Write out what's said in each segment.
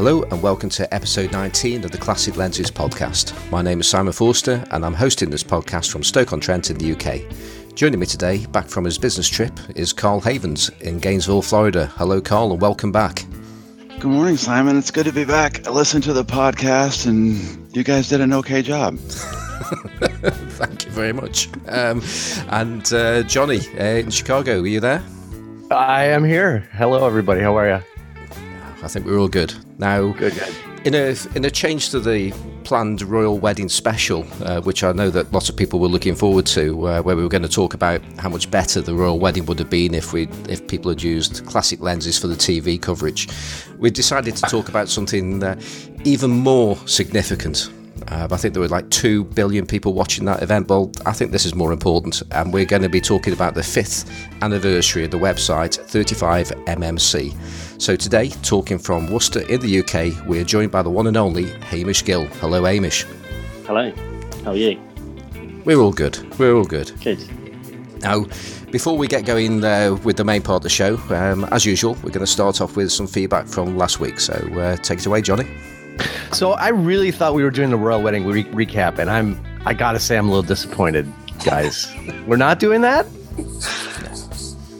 Hello and welcome to episode 19 of the Classic Lenses podcast. My name is Simon Forster and I'm hosting this podcast from Stoke-on-Trent in the UK. Joining me today, back from his business trip, is Carl Havens in Gainesville, Florida. Hello, Carl, and welcome back. Good morning, Simon. It's good to be back. I listened to the podcast and you guys did an okay job. Thank you very much. Um, and uh, Johnny uh, in Chicago, are you there? I am here. Hello, everybody. How are you? I think we're all good. Now. In a in a change to the planned royal wedding special, uh, which I know that lots of people were looking forward to, uh, where we were going to talk about how much better the royal wedding would have been if we if people had used classic lenses for the TV coverage. We decided to talk about something uh, even more significant. Uh, I think there were like 2 billion people watching that event. Well, I think this is more important. And we're going to be talking about the fifth anniversary of the website 35MMC. So today, talking from Worcester in the UK, we're joined by the one and only Hamish Gill. Hello, Hamish. Hello. How are you? We're all good. We're all good. Good. Now, before we get going uh, with the main part of the show, um, as usual, we're going to start off with some feedback from last week. So uh, take it away, Johnny. So I really thought we were doing the royal wedding re- recap, and I'm I gotta say I'm a little disappointed, guys. we're not doing that.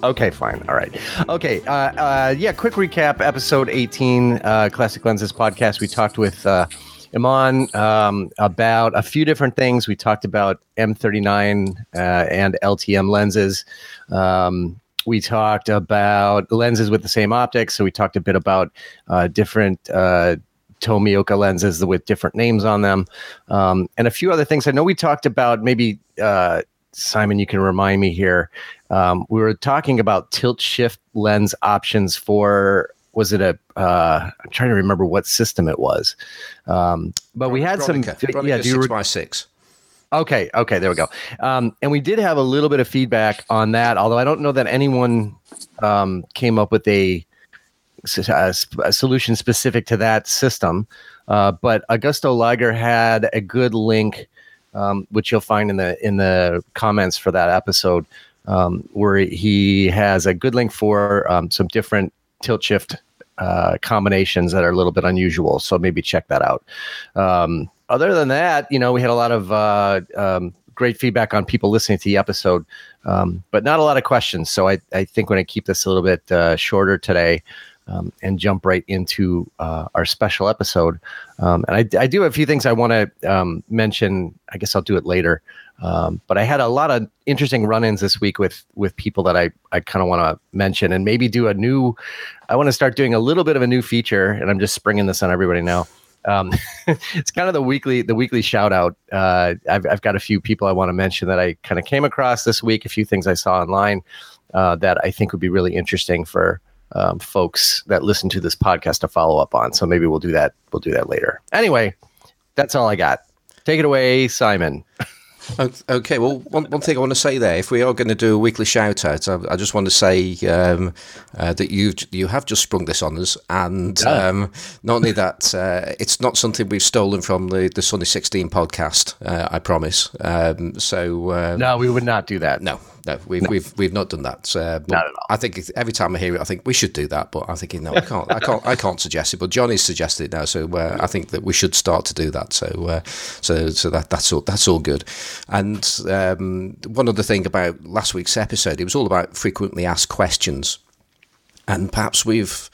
Okay, fine. All right. Okay. Uh, uh, yeah, quick recap. Episode 18, uh, Classic Lenses podcast. We talked with uh, Iman um, about a few different things. We talked about M39 uh, and LTM lenses. Um, we talked about lenses with the same optics. So we talked a bit about uh, different uh, Tomioka lenses with different names on them, um, and a few other things. I know we talked about maybe uh, Simon. You can remind me here. Um, we were talking about tilt shift lens options for. Was it a? am trying to remember what system it was, um, but we had some. Yeah, six by six. Okay, okay, there we go. Um, and we did have a little bit of feedback on that, although I don't know that anyone um, came up with a a, a solution specific to that system. Uh, but Augusto Liger had a good link, um, which you'll find in the in the comments for that episode, um, where he has a good link for um, some different tilt shift uh, combinations that are a little bit unusual. So maybe check that out. Um, other than that, you know, we had a lot of uh, um, great feedback on people listening to the episode, um, but not a lot of questions. So I, I think we're going to keep this a little bit uh, shorter today um, and jump right into uh, our special episode. Um, and I, I, do have a few things I want to um, mention. I guess I'll do it later. Um, but I had a lot of interesting run-ins this week with with people that I I kind of want to mention and maybe do a new. I want to start doing a little bit of a new feature, and I'm just springing this on everybody now. Um, it's kind of the weekly the weekly shout out. Uh, I've I've got a few people I want to mention that I kind of came across this week. A few things I saw online uh, that I think would be really interesting for um, folks that listen to this podcast to follow up on. So maybe we'll do that. We'll do that later. Anyway, that's all I got. Take it away, Simon. Okay, well, one, one thing I want to say there, if we are going to do a weekly shout out, I, I just want to say um, uh, that you you have just sprung this on us, and yeah. um, not only that, uh, it's not something we've stolen from the the Sunny Sixteen podcast. Uh, I promise. Um, so uh, no, we would not do that. No, no, we've no. we've we've not done that. Uh, at all. I think every time I hear it, I think we should do that, but I'm thinking no, I can't, I can't, I can't suggest it. But Johnny's suggested it now, so uh, I think that we should start to do that. So, uh, so, so that that's all that's all good. And um, one other thing about last week's episode, it was all about frequently asked questions, and perhaps we've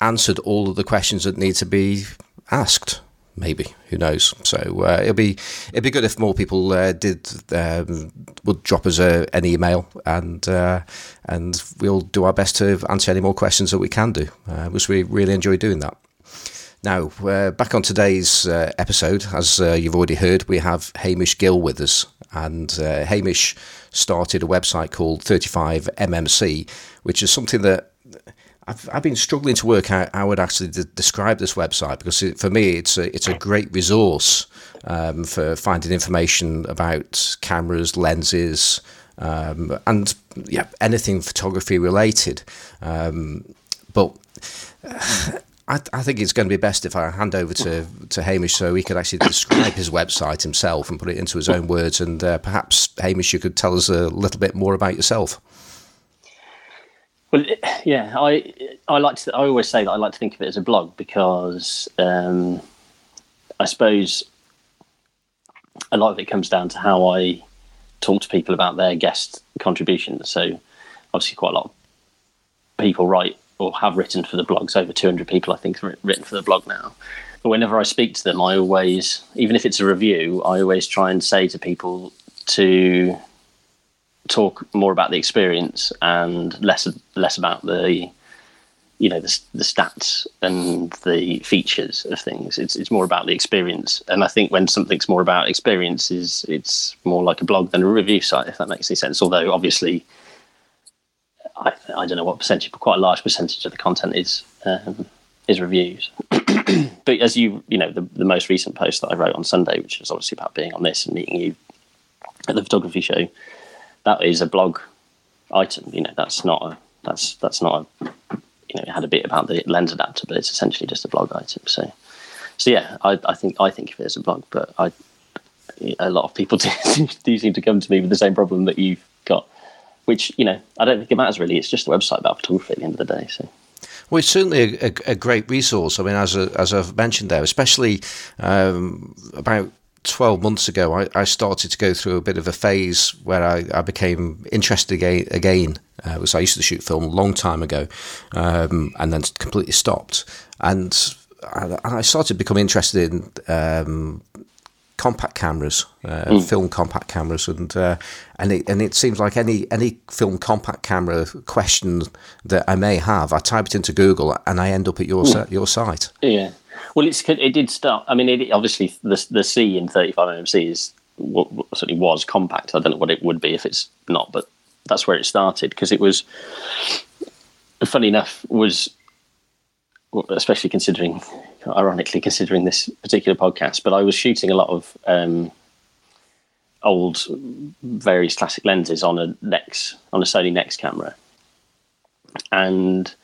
answered all of the questions that need to be asked maybe who knows? So uh, it'll be it'd be good if more people uh, did um, would drop us a, an email and uh, and we'll do our best to answer any more questions that we can do. Uh, because we really enjoy doing that. Now uh, back on today's uh, episode as you've already heard we have Hamish Gill with us. And Hamish started a website called 35mmc which is something that I've, I've been struggling to work out how I would actually de- describe this website because it, for me it's a, it's a great resource um, for finding information about cameras, lenses, um, and yeah, anything photography related. Um, but I, I, think it's going to be best if I hand over to, to Hamish so he could actually describe his website himself and put it into his own words. And uh, perhaps, Hamish, you could tell us a little bit more about yourself. Well, yeah, I I like to. I always say that I like to think of it as a blog because um, I suppose a lot of it comes down to how I talk to people about their guest contributions. So obviously, quite a lot of people write or have written for the blogs. Over 200 people, I think, written for the blog now. But whenever I speak to them, I always, even if it's a review, I always try and say to people to talk more about the experience and less less about the you know the, the stats and the features of things. It's it's more about the experience. And i think when something's more about experiences it's more like a blog than a review site if that makes any sense. Although obviously i i don't know what percentage but quite a large percentage of the content is um, is reviews. But as you you know the, the most recent post that i wrote on sunday which is obviously about being on this and meeting you at the photography show that is a blog item you know that's not a that's that's not a you know, it had a bit about the lens adapter, but it's essentially just a blog item. So, so yeah, I, I think I think of it as a blog, but I a lot of people do, do seem to come to me with the same problem that you've got, which you know I don't think it matters really. It's just a website about photography at the end of the day. So. Well, it's certainly a, a, a great resource. I mean, as a, as I've mentioned there, especially um, about 12 months ago, I, I, started to go through a bit of a phase where I, I became interested again. again. Uh, was I used to shoot film a long time ago um, and then completely stopped. And I, I started become interested in um, compact cameras, uh, mm. film compact cameras, and uh, and it and it seems like any any film compact camera question that I may have, I type it into Google and I end up at your mm. your site. Yeah, well, it's it did start. I mean, it, obviously the the C in 35 mm is what certainly was compact. I don't know what it would be if it's not, but that's where it started because it was. Funny enough, was especially considering, ironically considering this particular podcast, but I was shooting a lot of um, old, various classic lenses on a Nex on a Sony Nex camera, and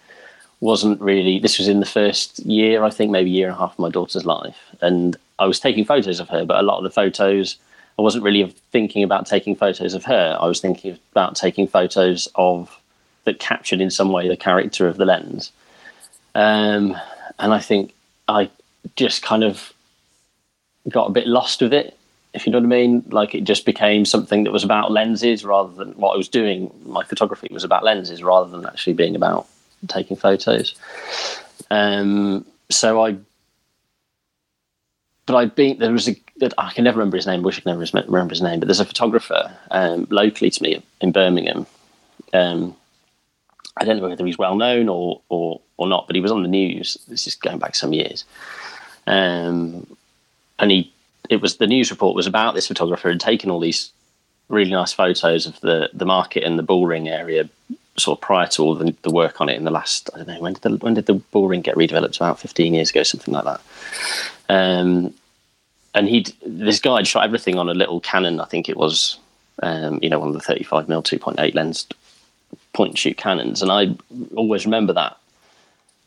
wasn't really this was in the first year i think maybe year and a half of my daughter's life. And i was taking photos of her but a lot of the photos i wasn't really thinking about taking photos of her. I was thinking about taking photos of that captured in some way the character of the lens. Um, and i think i just kind of got a bit lost with it if you know what i mean. Like it just became something that was about lenses rather than what i was doing. My photography was about lenses rather than actually being about taking photos. Um, so I, but I've been there was a I can never remember his name. Wish I could never remember his name. But there's a photographer um, locally to me in Birmingham. Um, I don't know whether he's well known or or or not, but he was on the news. This is going back some years. Um, and he it was the news report was about this photographer had taken all these really nice photos of the the market and the bullring area sort of prior to all the, the, work on it in the last I don't know when did the when did the bullring get redeveloped about 15 years ago something like that um, and he this guy had shot everything on a little Canon I think it was um, you know one of the 35 mm 2.8 lens point and shoot Canons and I always remember that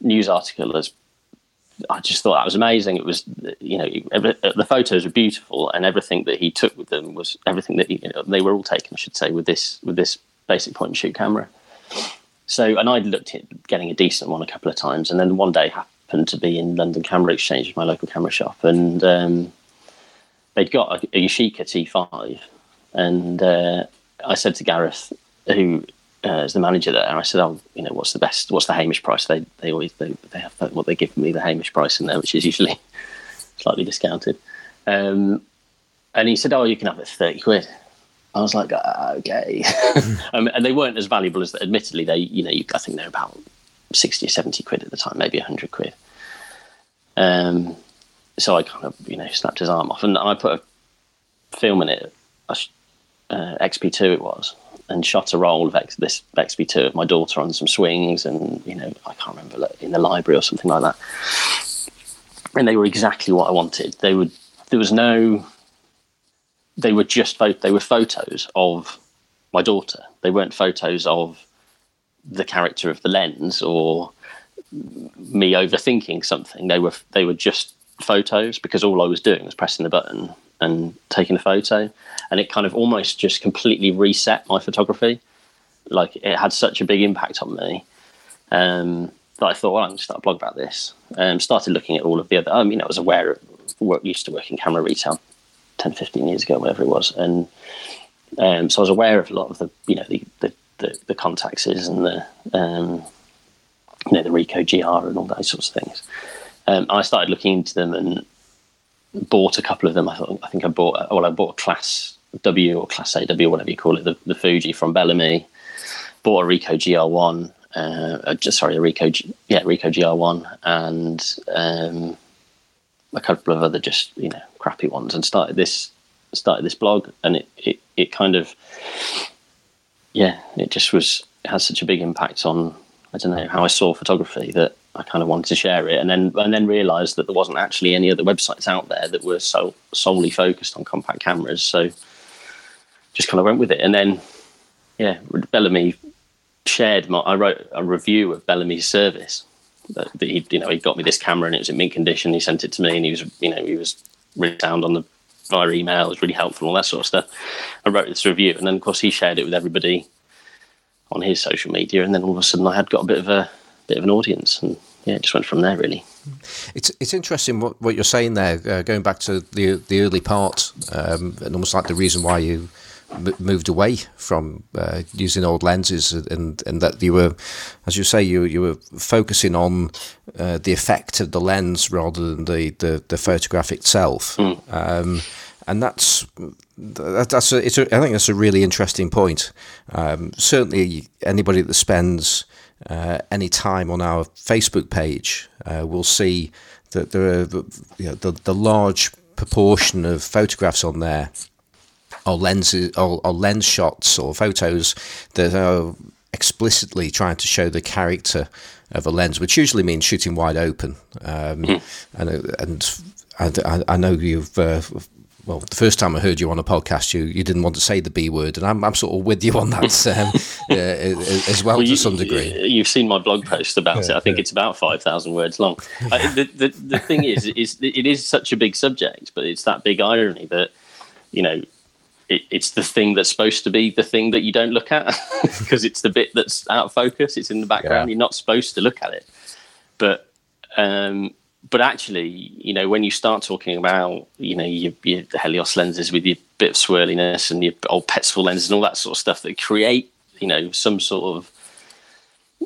news article as I just thought that was amazing. It was, you know, every, the photos were beautiful, and everything that he took with them was everything that you know, they were all taken, I should say, with this with this basic point and shoot camera. So, and I'd looked at getting a decent one a couple of times, and then one day happened to be in London Camera Exchange, with my local camera shop, and um, they'd got a, a Yashica T5, and uh, I said to Gareth, who uh, is the manager there, I said, "Oh, you know, what's the best? What's the Hamish price? They they always they, they have what they give me the Hamish price in there, which is usually slightly discounted." Um, and he said, "Oh, you can have it for thirty quid." I was like, uh, okay. um, and they weren't as valuable as, admittedly, they, you know, I think they're about 60 or 70 quid at the time, maybe 100 quid. Um, so I kind of, you know, snapped his arm off and I put a film in it, uh, XP2 it was, and shot a roll of X, this XP2 of my daughter on some swings and, you know, I can't remember, in the library or something like that. And they were exactly what I wanted. They would, there was no they were just they were photos of my daughter. They weren't photos of the character of the lens or me overthinking something. They were they were just photos because all I was doing was pressing the button and taking a photo, and it kind of almost just completely reset my photography. Like it had such a big impact on me. Um, that I thought, well, I'm going to start a blog about this. Um, started looking at all of the other. I mean, I was aware of work, used to work in camera retail 10, 15 years ago, whatever it was, and um, so I was aware of a lot of the, you know, the the, the, the Contaxes and the um, you know the Ricoh GR and all those sorts of things. Um, I started looking into them and bought a couple of them. I thought I think I bought well I bought a Klasse W or Klasse AW whatever you call it, the, the Fuji from Bellamy. Bought a Ricoh GR1, uh, just sorry, a Ricoh G, yeah Ricoh GR1 and um, a couple of other just you know crappy ones, and started this started this blog, and it it, it kind of yeah it just was it has such a big impact on I don't know how I saw photography that I kind of wanted to share it, and then and then realised that there wasn't actually any other websites out there that were so solely focused on compact cameras. So just kind of went with it, and then yeah, Bellamy shared my. I wrote a review of Bellamy's service. That he, you know, he got me this camera and it was in mint condition. He sent it to me, and he was, you know, he was really sound on the via email. It was really helpful, all that sort of stuff. I wrote this review, and then of course he shared it with everybody on his social media, and then all of a sudden I had got a bit of a bit of an audience, and yeah, it just went from there really. It's it's interesting what, what you're saying there, uh, going back to the the early part, um, and almost like the reason why you m- moved away from uh, using old lenses, and and that you were, as you say, you you were focusing on uh, the effect of the lens rather than the the, the photograph itself. Mm. Um, and that's that, that's a, it's a, I think that's a really interesting point. Um, certainly, anybody that spends uh, any time on our Facebook page uh, will see that there are you know, the the large proportion of photographs on there or lenses or, or lens shots or photos that are explicitly trying to show the character of a lens, which usually means shooting wide open. Um, and and I, I know you've uh, well, the first time I heard you on a podcast, you, you didn't want to say the B word, and I'm, I'm sort of with you on that um, uh, as well, well you, to some degree. You've seen my blog post about yeah, it. I think yeah. it's about five thousand words long. I, the, the the thing is, is it is such a big subject, but it's that big irony that you know it, it's the thing that's supposed to be the thing that you don't look at because it's the bit that's out of focus. It's in the background. Yeah. You're not supposed to look at it, but um, but actually, you know, when you start talking about, you know, your, your Helios lenses with your bit of swirliness and your old Petzval lenses and all that sort of stuff that create, you know, some sort of,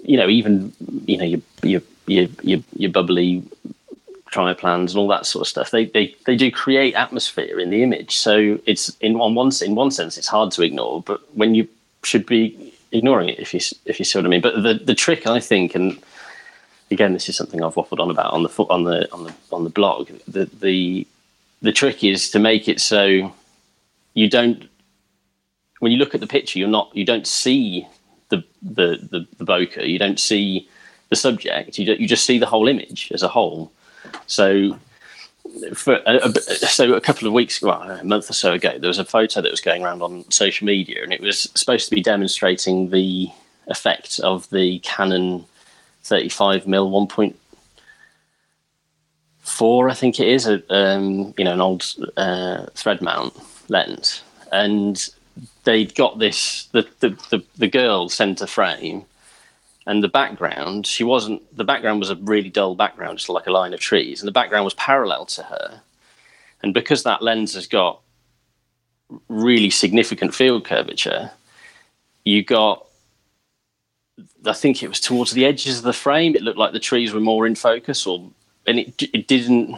you know, even, you know, your your your your, your bubbly trioplans and all that sort of stuff. They they they do create atmosphere in the image. So it's in on one in one sense it's hard to ignore, but when you should be ignoring it if you if you see what I mean. But the the trick I think and again, this is something I've waffled on about on the on the on the on the blog. The the the trick is to make it so you don't when you look at the picture, you're not you don't see the the the, the bokeh, you don't see the subject, you you just see the whole image as a whole. So. For a, a, so a couple of weeks, well, a month or so ago, there was a photo that was going around on social media, and it was supposed to be demonstrating the effect of the Canon 35 mil 1.4 I think it is a um, you know an old uh, thread mount lens and they'd got this the the, the, the girl center frame and the background she wasn't the background was a really dull background just like a line of trees and the background was parallel to her and because that lens has got really significant field curvature you got I think it was towards the edges of the frame. It looked like the trees were more in focus, or and it it didn't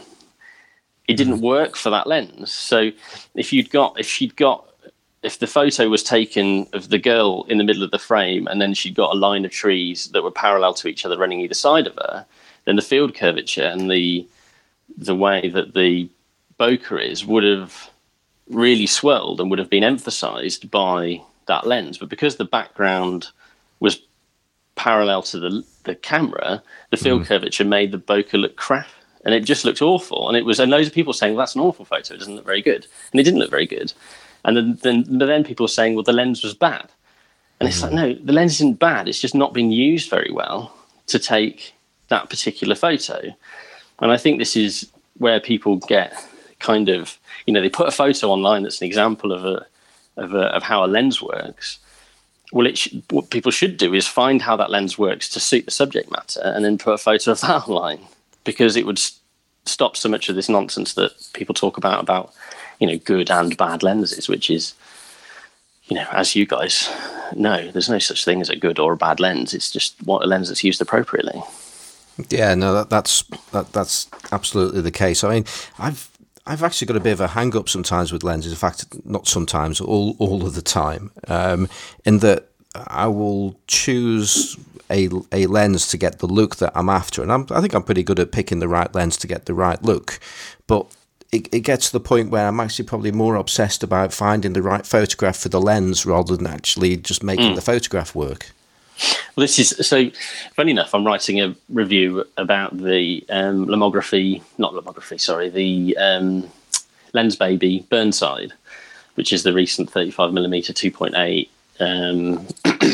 it didn't mm. work for that lens. So if you'd got if she'd got if the photo was taken of the girl in the middle of the frame and then she'd got a line of trees that were parallel to each other running either side of her, then the field curvature and the the way that the bokeh is would have really swelled and would have been emphasized by that lens. But because the background was parallel to the the camera, the field mm. curvature made the bokeh look crap, and it just looked awful. And it was, and loads of people saying, "Well, that's an awful photo. It doesn't look very good," and it didn't look very good. And then, then but then people are saying, "Well, the lens was bad," and it's like, mm. no, the lens isn't bad. It's just not been used very well to take that particular photo. And I think this is where people get kind of, you know, they put a photo online that's an example of a of, a, of how a lens works well, it sh- what people should do is find how that lens works to suit the subject matter, and then put a photo of that online because it would s- stop so much of this nonsense that people talk about about you know good and bad lenses, which is you know as you guys know, there's no such thing as a good or a bad lens. It's just what a lens that's used appropriately. Yeah, no, that, that's that, that's absolutely the case. I mean, I've I've actually got a bit of a hang up sometimes with lenses. In fact, not sometimes, all all of the time. Um, in that I will choose a, a lens to get the look that I'm after, and I'm, I think I'm pretty good at picking the right lens to get the right look. But it, it gets to the point where I'm actually probably more obsessed about finding the right photograph for the lens rather than actually just making the photograph work. Well, this is so. Funny enough, I'm writing a review about the um, lomography, not lomography, sorry, the um, Lensbaby Burnside, which is the recent 35 millimeter 2.8 um,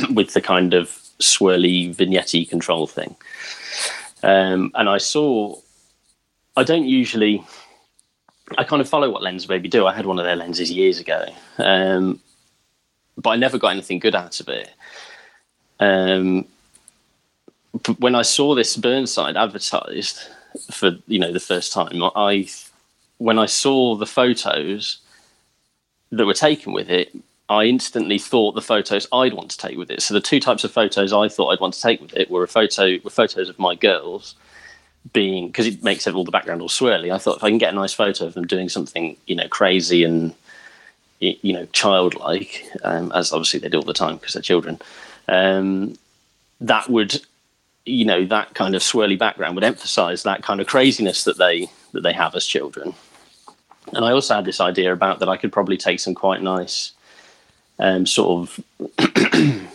with the kind of swirly vignette control thing. Um, and I saw, I don't usually, I kind of follow what Lensbaby do. I had one of their lenses years ago, um, but I never got anything good out of it. Um, when I saw this Burnside advertised for you know the first time, I when I saw the photos that were taken with it, I instantly thought the photos I'd want to take with it. So the two types of photos I thought I'd want to take with it were a photo were photos of my girls being because it makes all the background all swirly. I thought if I can get a nice photo of them doing something you know crazy and you know childlike, um, as obviously they do all the time because they're children, um, that would you know that kind of swirly background would emphasize that kind of craziness that they that they have as children. And I also had this idea about that I could probably take some quite nice um, sort of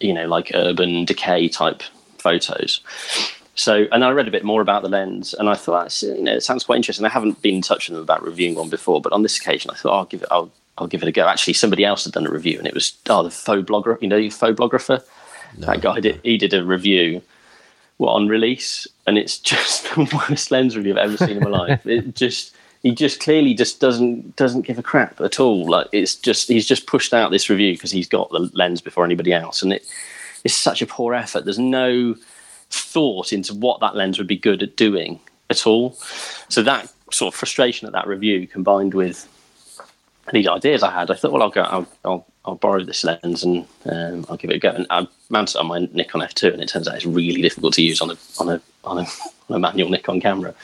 you know like urban decay type photos. So, and I read a bit more about the lens, and I thought, that's, you know, it sounds quite interesting. I haven't been in touch with them about reviewing one before, but on this occasion, I thought, I'll give it, I'll, I'll give it a go. Actually, somebody else had done a review, and it was oh, the faux blogger, you know, the Phoblographer. that guy did, he did a review, well, on release, and it's just the worst lens review I've ever seen in my life. It just, he just clearly just doesn't doesn't give a crap at all. Like it's just he's just pushed out this review because he's got the lens before anybody else, and it it's such a poor effort. There's no thought into what that lens would be good at doing at all. So that sort of frustration at that review combined with these ideas I had, I thought, well, I'll go, I'll, I'll, I'll borrow this lens and um, I'll give it a go. And I mounted it on my Nikon F2, and it turns out it's really difficult to use on a on a on a, on a manual Nikon camera.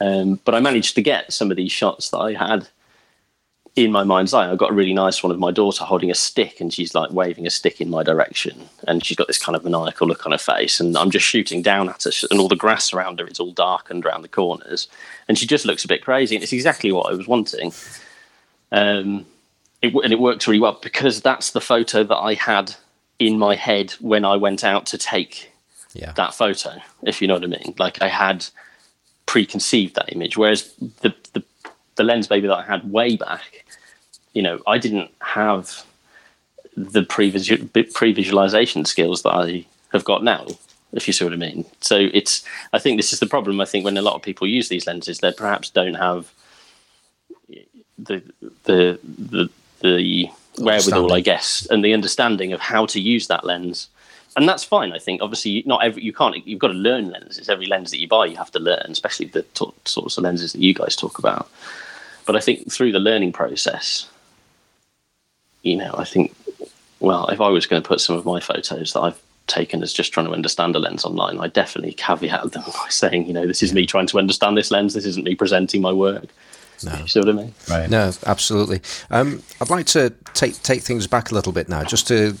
Um, but I managed to get some of these shots that I had in my mind's eye. I got a really nice one of my daughter holding a stick and she's like waving a stick in my direction. And she's got this kind of maniacal look on her face. And I'm just shooting down at her, and all the grass around her is all darkened around the corners. And she just looks a bit crazy. And it's exactly what I was wanting. Um, it, and it works really well because that's the photo that I had in my head when I went out to take Yeah. that photo, if you know what I mean. Like I had preconceived that image, whereas the the, the Lensbaby that I had way back, you know, I didn't have the pre visualization skills that I have got now. If you see what I mean. So it's I think this is the problem. I think when a lot of people use these lenses, they perhaps don't have the the the the wherewithal, I guess, and the understanding of how to use that lens. And that's fine. I think obviously not every you can't you've got to learn lenses. Every lens that you buy, you have to learn, especially the t- sorts of lenses that you guys talk about. But I think through the learning process, you know, I think well, if I was going to put some of my photos that I've taken as just trying to understand a lens online, I definitely caveat them by saying, you know, this is me trying to understand this lens. This isn't me presenting my work. No. You see what I mean? Right. No, absolutely. Um, I'd like to take take things back a little bit now, just to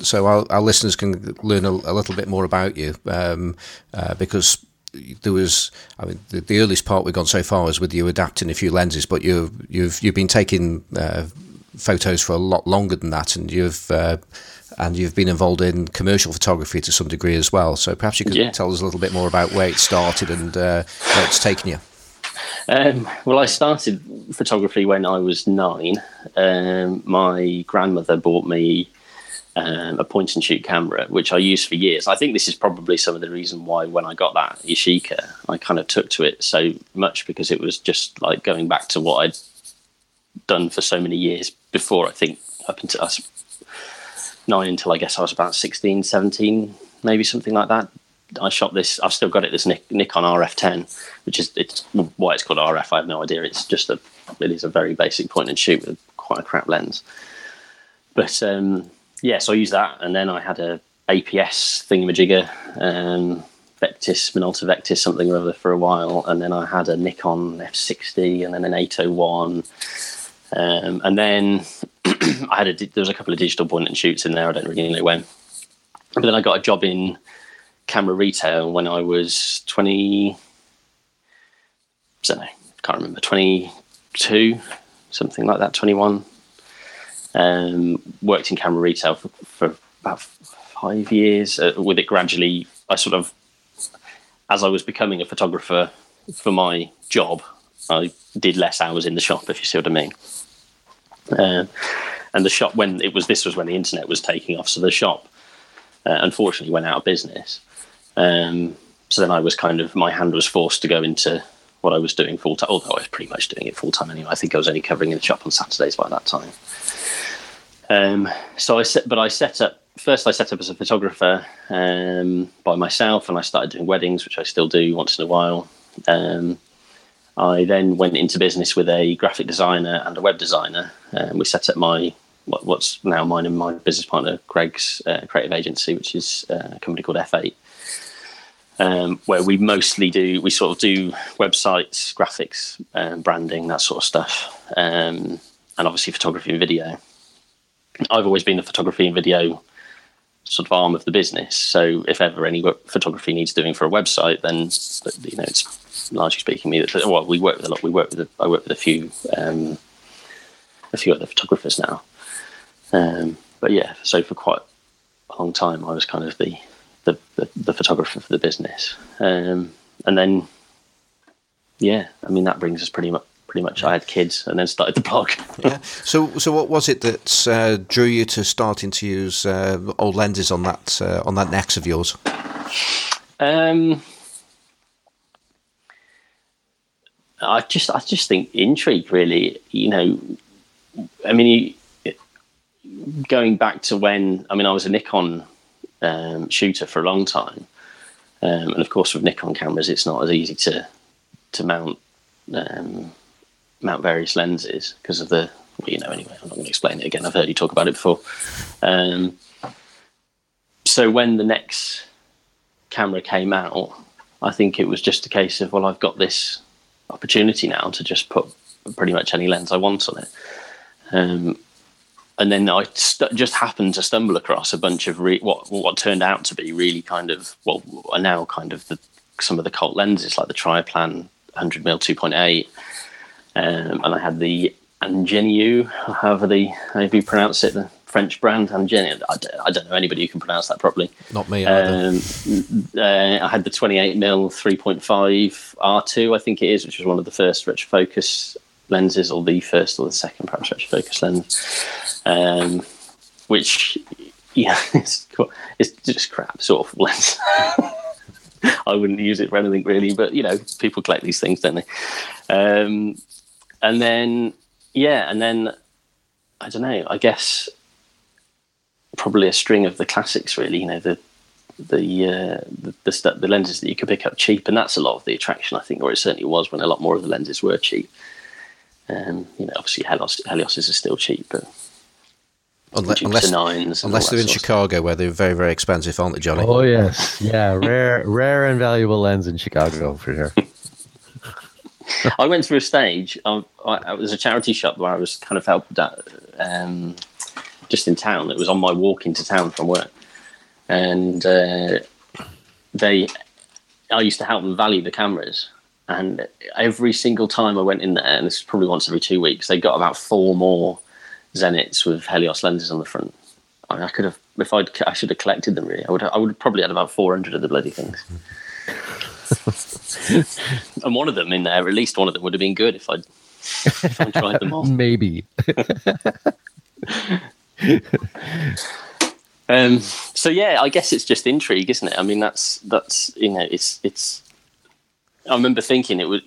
so our, our listeners can learn a, a little bit more about you, um, uh, because there was, I mean, the, the earliest part we've gone so far is with you adapting a few lenses, but you've you've you've been taking uh, photos for a lot longer than that, and you've. Uh, and you've been involved in commercial photography to some degree as well. So perhaps you could Yeah. tell us a little bit more about where it started and uh, where it's taken you. Um, well, I started photography when I was nine. Um, my grandmother bought me um, a point and shoot camera, which I used for years. I think this is probably some of the reason why, when I got that Yashica, I kind of took to it so much because it was just like going back to what I'd done for so many years before. I think up until us nine until I guess I was about 16, 17, maybe something like that. I shot this. I've still got it. This Nikon RF10, which is it's why it's called RF. I have no idea. It's just a it is a very basic point and shoot with quite a crap lens. But um, yeah, so I used that, and then I had a APS thingamajigger, um, Vectis, Minolta Vectis, something or other for a while, and then I had a Nikon F60, and then an 801, um, and then I had a there was a couple of digital point and shoots in there. I don't really know when, but then I got a job in camera retail when I was 20. I don't know, can't remember, 22, something like that, 21. Um, worked in camera retail for, for about five years. Uh, with it gradually, I sort of, as I was becoming a photographer for my job, I did less hours in the shop, if you see what I mean. Uh, and the shop, when it was, this was when the internet was taking off. So the shop, uh, unfortunately, went out of business. Um, so then I was kind of my hand was forced to go into what I was doing full time. Although I was pretty much doing it full time anyway. I think I was only covering in the shop on Saturdays by that time. Um, so I set, but I set up first. I set up as a photographer um, by myself, and I started doing weddings, which I still do once in a while. Um, I then went into business with a graphic designer and a web designer, and we set up my what, what's now mine and my business partner Greg's uh, creative agency, which is uh, a company called F8 um, where we mostly do we sort of do websites, graphics, um, branding, that sort of stuff, um, and obviously photography and video. I've always been the photography and video sort of arm of the business. So if ever any photography needs doing for a website, then you know it's largely speaking me that well we work with a lot. We work with a, I work with a few um, a few other photographers now. Um, but yeah, so for quite a long time, I was kind of the the, the, the photographer for the business. Um, and then, yeah, I mean, that brings us pretty much pretty much. I had kids and then started the blog. yeah. So, so what was it that uh, drew you to starting to use uh, old lenses on that uh, on that Nex of yours? Um, I just, I just think intrigue. Really, you know, I mean, going back to when I mean, I was a Nikon um, shooter for a long time. Um, and of course, with Nikon cameras, it's not as easy to to mount um, mount various lenses because of the well, you know. Anyway, I'm not going to explain it again. I've heard you talk about it before. Um, so when the Nex camera came out, I think it was just a case of well, I've got this opportunity now to just put pretty much any lens I want on it. Um, and then I st- just happened to stumble across a bunch of re- what what turned out to be really kind of well are now kind of the some of the cult lenses like the Trioplan 100 mm 2.8, um, and I had the Angénieux, however the however you pronounce it, the French brand Angénieux. I don't, I don't know anybody who can pronounce that properly. Not me either. Um, uh, I had the 28 mm 3.5 R2, I think it is, which was one of the first retrofocus lenses, or the first or the second, perhaps retrofocus lens, um, which yeah, it's it's just crap sort of lens. I wouldn't use it for anything really, but you know, people collect these things, don't they? Um, and then yeah, and then I don't know. I guess probably a string of the classics, really. You know, the the uh, the, the, the lenses that you could pick up cheap, and that's a lot of the attraction, I think, or it certainly was when a lot more of the lenses were cheap. Um, you know, obviously Helios, Helioses are still cheap, but unless, unless, unless they're in Chicago, where they're very very expensive, aren't they, Johnny? Oh yes, yeah, rare rare and valuable lens in Chicago for sure. I went through a stage. Of, I, it was a charity shop where I was kind of helped out, um, just in town. It was on my walk into town from work, and uh, they. I used to help them value the cameras, and every single time I went in there, and this is probably once every two weeks, they got about four more Zenits with Helios lenses on the front. I, mean, I could have, if I'd, I should have collected them. Really, I would. I would have probably had about four hundred of the bloody things. and one of them in there, at least one of them would have been good if I'd, if I'd tried them all. Maybe. um, so yeah, I guess it's just intrigue, isn't it? I mean, that's that's you know, it's it's I remember thinking it was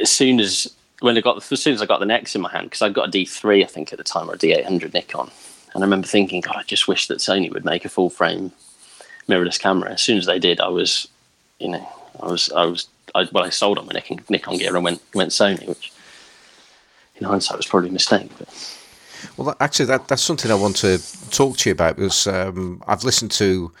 as soon as when I got as soon as I got the Nex in my hand because I got a D3 I think at the time or a D800 Nikon, And I remember thinking, God, I just wish that Sony would make a full frame mirrorless camera. As soon as they did, I was, you know, I was, I was, I, well, I sold on my Nikon, Nikon gear and went went Sony, which in hindsight was probably a mistake. But Well, actually, that that's something I want to talk to you about because um, I've listened to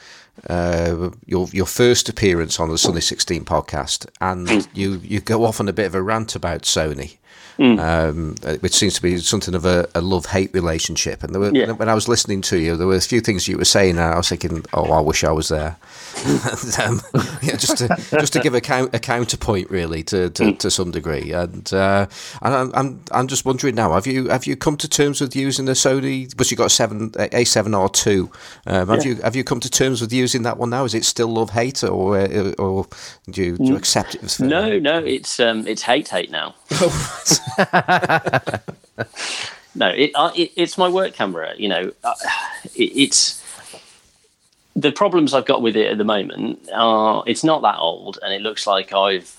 uh, your your first appearance on the Sunny 16 podcast, and you you go off on a bit of a rant about Sony. Um, which seems to be something of a, a love hate relationship. And there were, Yeah. when I was listening to you, there were a few things you were saying, and I was thinking, "Oh, I wish I was there." and, um, yeah, just to just to give a, count, a counterpoint, really, to, to, to some degree. And uh, and I'm, I'm I'm just wondering now, have you have you come to terms with using the Sony? Because you got a seven A seven R two. Um, have Yeah. you have you come to terms with using that one now? Is it still love hate, or uh, or do you, do you accept it? as- no, no, it's um, it's hate hate now. no, it, uh, it it's my work camera. You know, uh, it, it's the problems I've got with it at the moment are it's not that old, and it looks like I've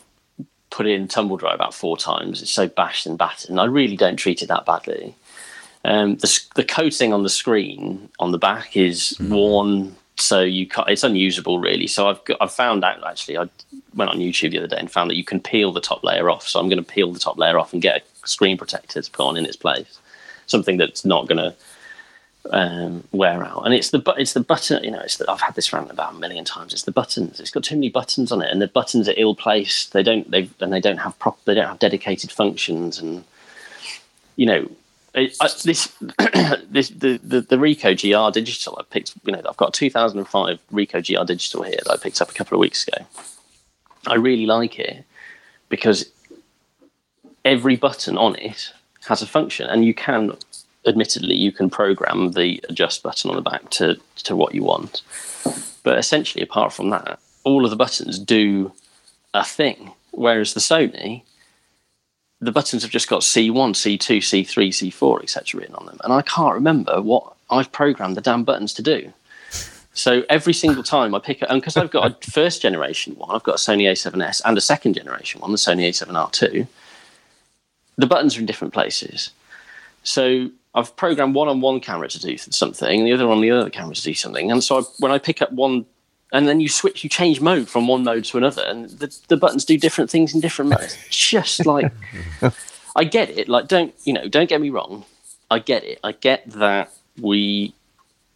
put it in tumble dry about four times. It's so bashed and battered, and I really don't treat it that badly. Um, the the coating on the screen on the back is worn, so you it's unusable really. So I've got, I've found out actually I went on YouTube the other day and found that you can peel the top layer off. So I'm going to peel the top layer off and get a screen protector to put on in its place, something that's not going to um, wear out. And it's the it's the button. You know, it's the, I've had this rant about a million times. It's the buttons. It's got too many buttons on it, and the buttons are ill placed. They don't they and they don't have prop. They don't have dedicated functions, and you know. It, I, this, this, the, the the Ricoh GR digital I picked. You know, I've got a 2005 Ricoh GR digital here that I picked up a couple of weeks ago. I really like it because every button on it has a function, and you can, admittedly, you can program the adjust button on the back to to what you want. But essentially, apart from that, all of the buttons do a thing. Whereas the Sony, the buttons have just got C1, C2, C3, C4, etc. written on them, and I can't remember what I've programmed the damn buttons to do. So every single time I pick it, and because I've got a first generation one, I've got a Sony A7S and a second generation one, the Sony A7R2. The buttons are in different places. So I've programmed one on one camera to do something, and the other on the other camera to do something. And so I, when I pick up one, and then you switch, you change mode from one mode to another, and the, the buttons do different things in different modes. Just like I get it. Like, don't you know? Don't get me wrong. I get it. I get that we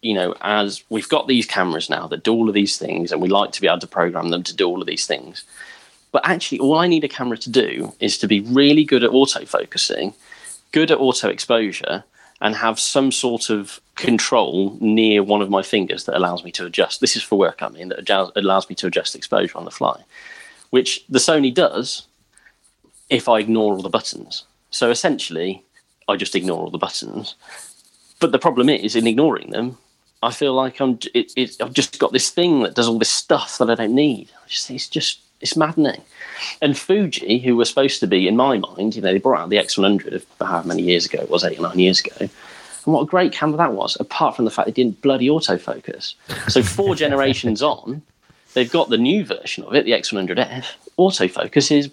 you know, as we've got these cameras now that do all of these things, and we like to be able to program them to do all of these things. But actually, all I need a camera to do is to be really good at autofocusing, good at auto exposure, and have some sort of control near one of my fingers that allows me to adjust. This is for work, I mean, that allows me to adjust exposure on the fly, which the Sony does if I ignore all the buttons. So essentially, I just ignore all the buttons. But the problem is, in ignoring them, I feel like I'm. It, it, I've just got this thing that does all this stuff that I don't need. It's just it's maddening. And Fuji, who were supposed to be, in my mind, you know, they brought out the X100 of how many years ago it was, eight or nine years ago. And what a great camera that was, apart from the fact they didn't bloody autofocus. So four generations on, they've got the new version of it, the X100F. Autofocus is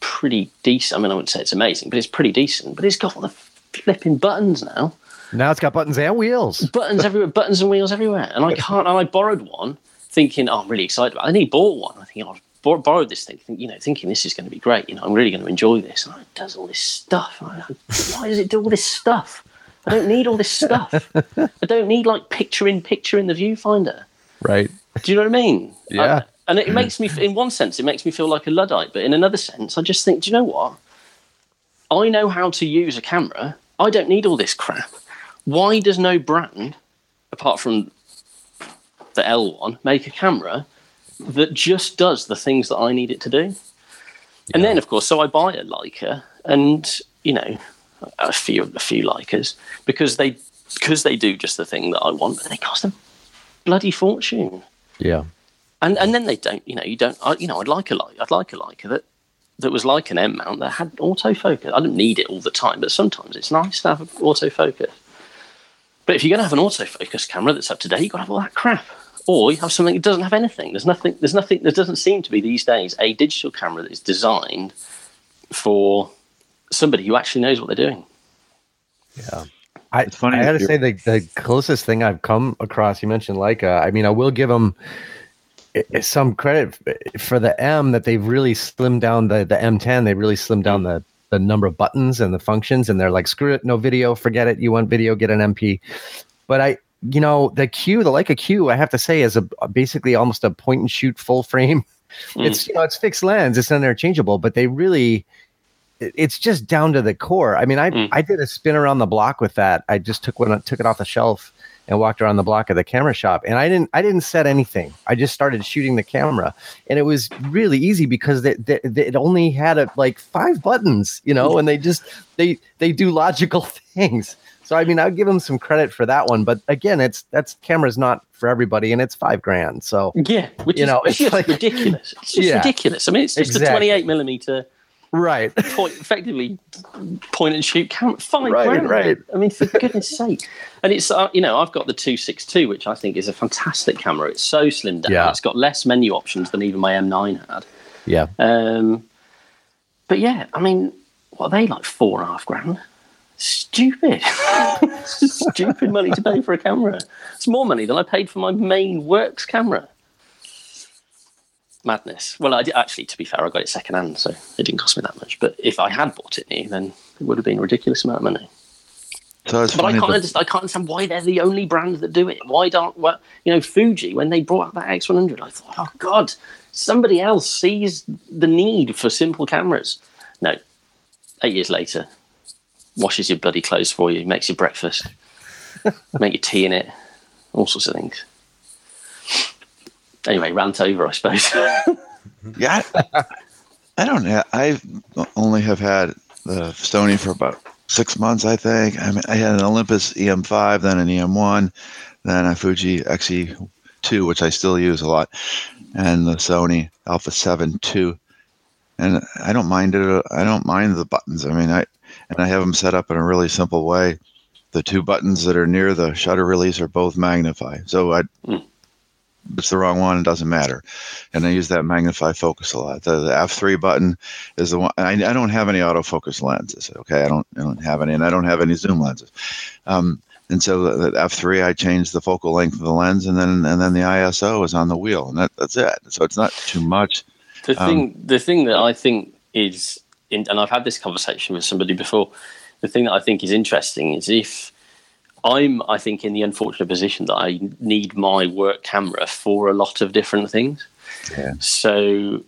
pretty decent. I mean, I wouldn't say it's amazing, but it's pretty decent. But it's got all the flipping buttons now Now it's got buttons and wheels. buttons everywhere, buttons and wheels everywhere. And I can't. And I borrowed one, thinking, oh, I'm really excited about. it. And he bought one. I think oh, I bor- borrowed this thing, think, you know, thinking this is going to be great. You know, I'm really going to enjoy this. And it does all this stuff. I Why does it do all this stuff? I don't need all this stuff. I don't need like picture in picture in the viewfinder. Right. Do you know what I mean? Yeah. I- and it makes me, in one sense, it makes me feel like a luddite. But in another sense, I just think, do you know what? I know how to use a camera. I don't need all this crap. Why does no brand, apart from the L1, make a camera that just does the things that I need it to do? And then, of course, so I buy a Leica, and you know, a few a few Leicas because they because they do just the thing that I want, but they cost a bloody fortune Yeah. and and then they don't you know you don't I, you know I'd like a like I'd like a Leica that that was like an M mount that had autofocus. I don't need it all the time, but sometimes it's nice to have autofocus. But if you're going to have an autofocus camera that's up to date, you've got to have all that crap. Or you have something that doesn't have anything. There's nothing. There's nothing. There doesn't seem to be these days a digital camera that is designed for somebody who actually knows what they're doing. Yeah. I, It's funny I that gotta say the, the closest thing I've come across. You mentioned Leica. I mean, I will give them eh, eh, some credit eh, for the M that they've really slimmed down the the M10. They really slimmed down mm. the the number of buttons and the functions, and they're like, screw it, no video, forget it. You want video, get an MP. But I, you know, the Q, the Leica Q, I have to say, is a basically almost a point and shoot full frame. Mm. It's you know, it's fixed lens, it's interchangeable, but they really it's just down to the core. I mean, I Mm. I did a spin around the block with that. I just took one, took it off the shelf and walked around the block of the camera shop. And I didn't I didn't set anything. I just started shooting the camera, and it was really easy because they, they, they- it only had a, like five buttons, you know, and they just they they do logical things. So I mean, I'll give him some credit for that one. But again, it's that's camera's not for everybody, and it's five grand. So Yeah, which You is know, it's just like- ridiculous. It's just Yeah. ridiculous. I mean, it's just a 28 millimeter right, point, effectively point and shoot camera. Five Right, grand. right. I mean, for goodness sake. And it's uh, you know I've got the 262, which I think is a fantastic camera. It's so slim down. Yeah. It's got less menu options than even my M9 had. yeah, Um, but yeah, I mean, what are they like four and a half grand? Stupid, stupid money to pay for a camera. It's more money than I paid for my main works camera. Madness. Well, I did, actually, to be fair, I got it second hand, so it didn't cost me that much. But if I had bought it new, then it would have been a ridiculous amount of money. So But I can't that- understand. I can't understand why they're the only brand that do it. Why don't well, you know Fuji when they brought out that X100? I thought, oh god, somebody else sees the need for simple cameras. No, eight years later, washes your bloody clothes for you, makes your breakfast, make your tea in it, all sorts of things. Anyway, rant over, I suppose. Yeah, I, I don't know. I only have had the Sony for about six months, I think. I mean, I had an Olympus EM5, then an EM1, then a Fuji XE2, which I still use a lot, and the Sony Alpha 7 II. And I don't mind it. I don't mind the buttons. I mean, I and I have them set up in a really simple way. The two buttons that are near the shutter release are both magnify. So I, Mm. it's the wrong one, it doesn't matter and I use that magnify focus a lot. The, the F3 button is the one. I, I don't have any autofocus lenses. Okay, I don't I don't have any, and I don't have any zoom lenses. Um, and so the, the F3, I changed the focal length of the lens, and then and then the ISO is on the wheel, and that, that's it. So it's not too much. The Um, thing, the thing that I think is, in, and I've had this conversation with somebody before. The thing that I think is interesting is if I'm, I think, in the unfortunate position that I need my work camera for a lot of different things. Yeah. So,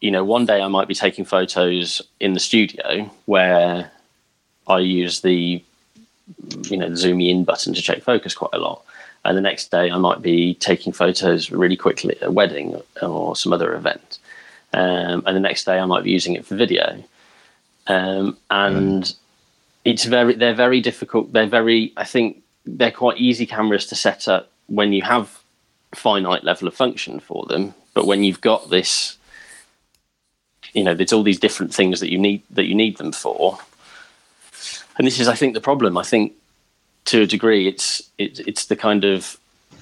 you know, one day I might be taking photos in the studio where I use the, you know, the zoom in button to check focus quite a lot. And the next day I might be taking photos really quickly at a wedding or some other event. Um, and the next day I might be using it for video. Um, and it's very, they're very difficult. They're very, I think they're quite easy cameras to set up when you have finite level of function for them. But when you've got this, you know, there's all these different things that you need that you need them for. And this is, I think, the problem. I think to a degree, it's it's it's the kind of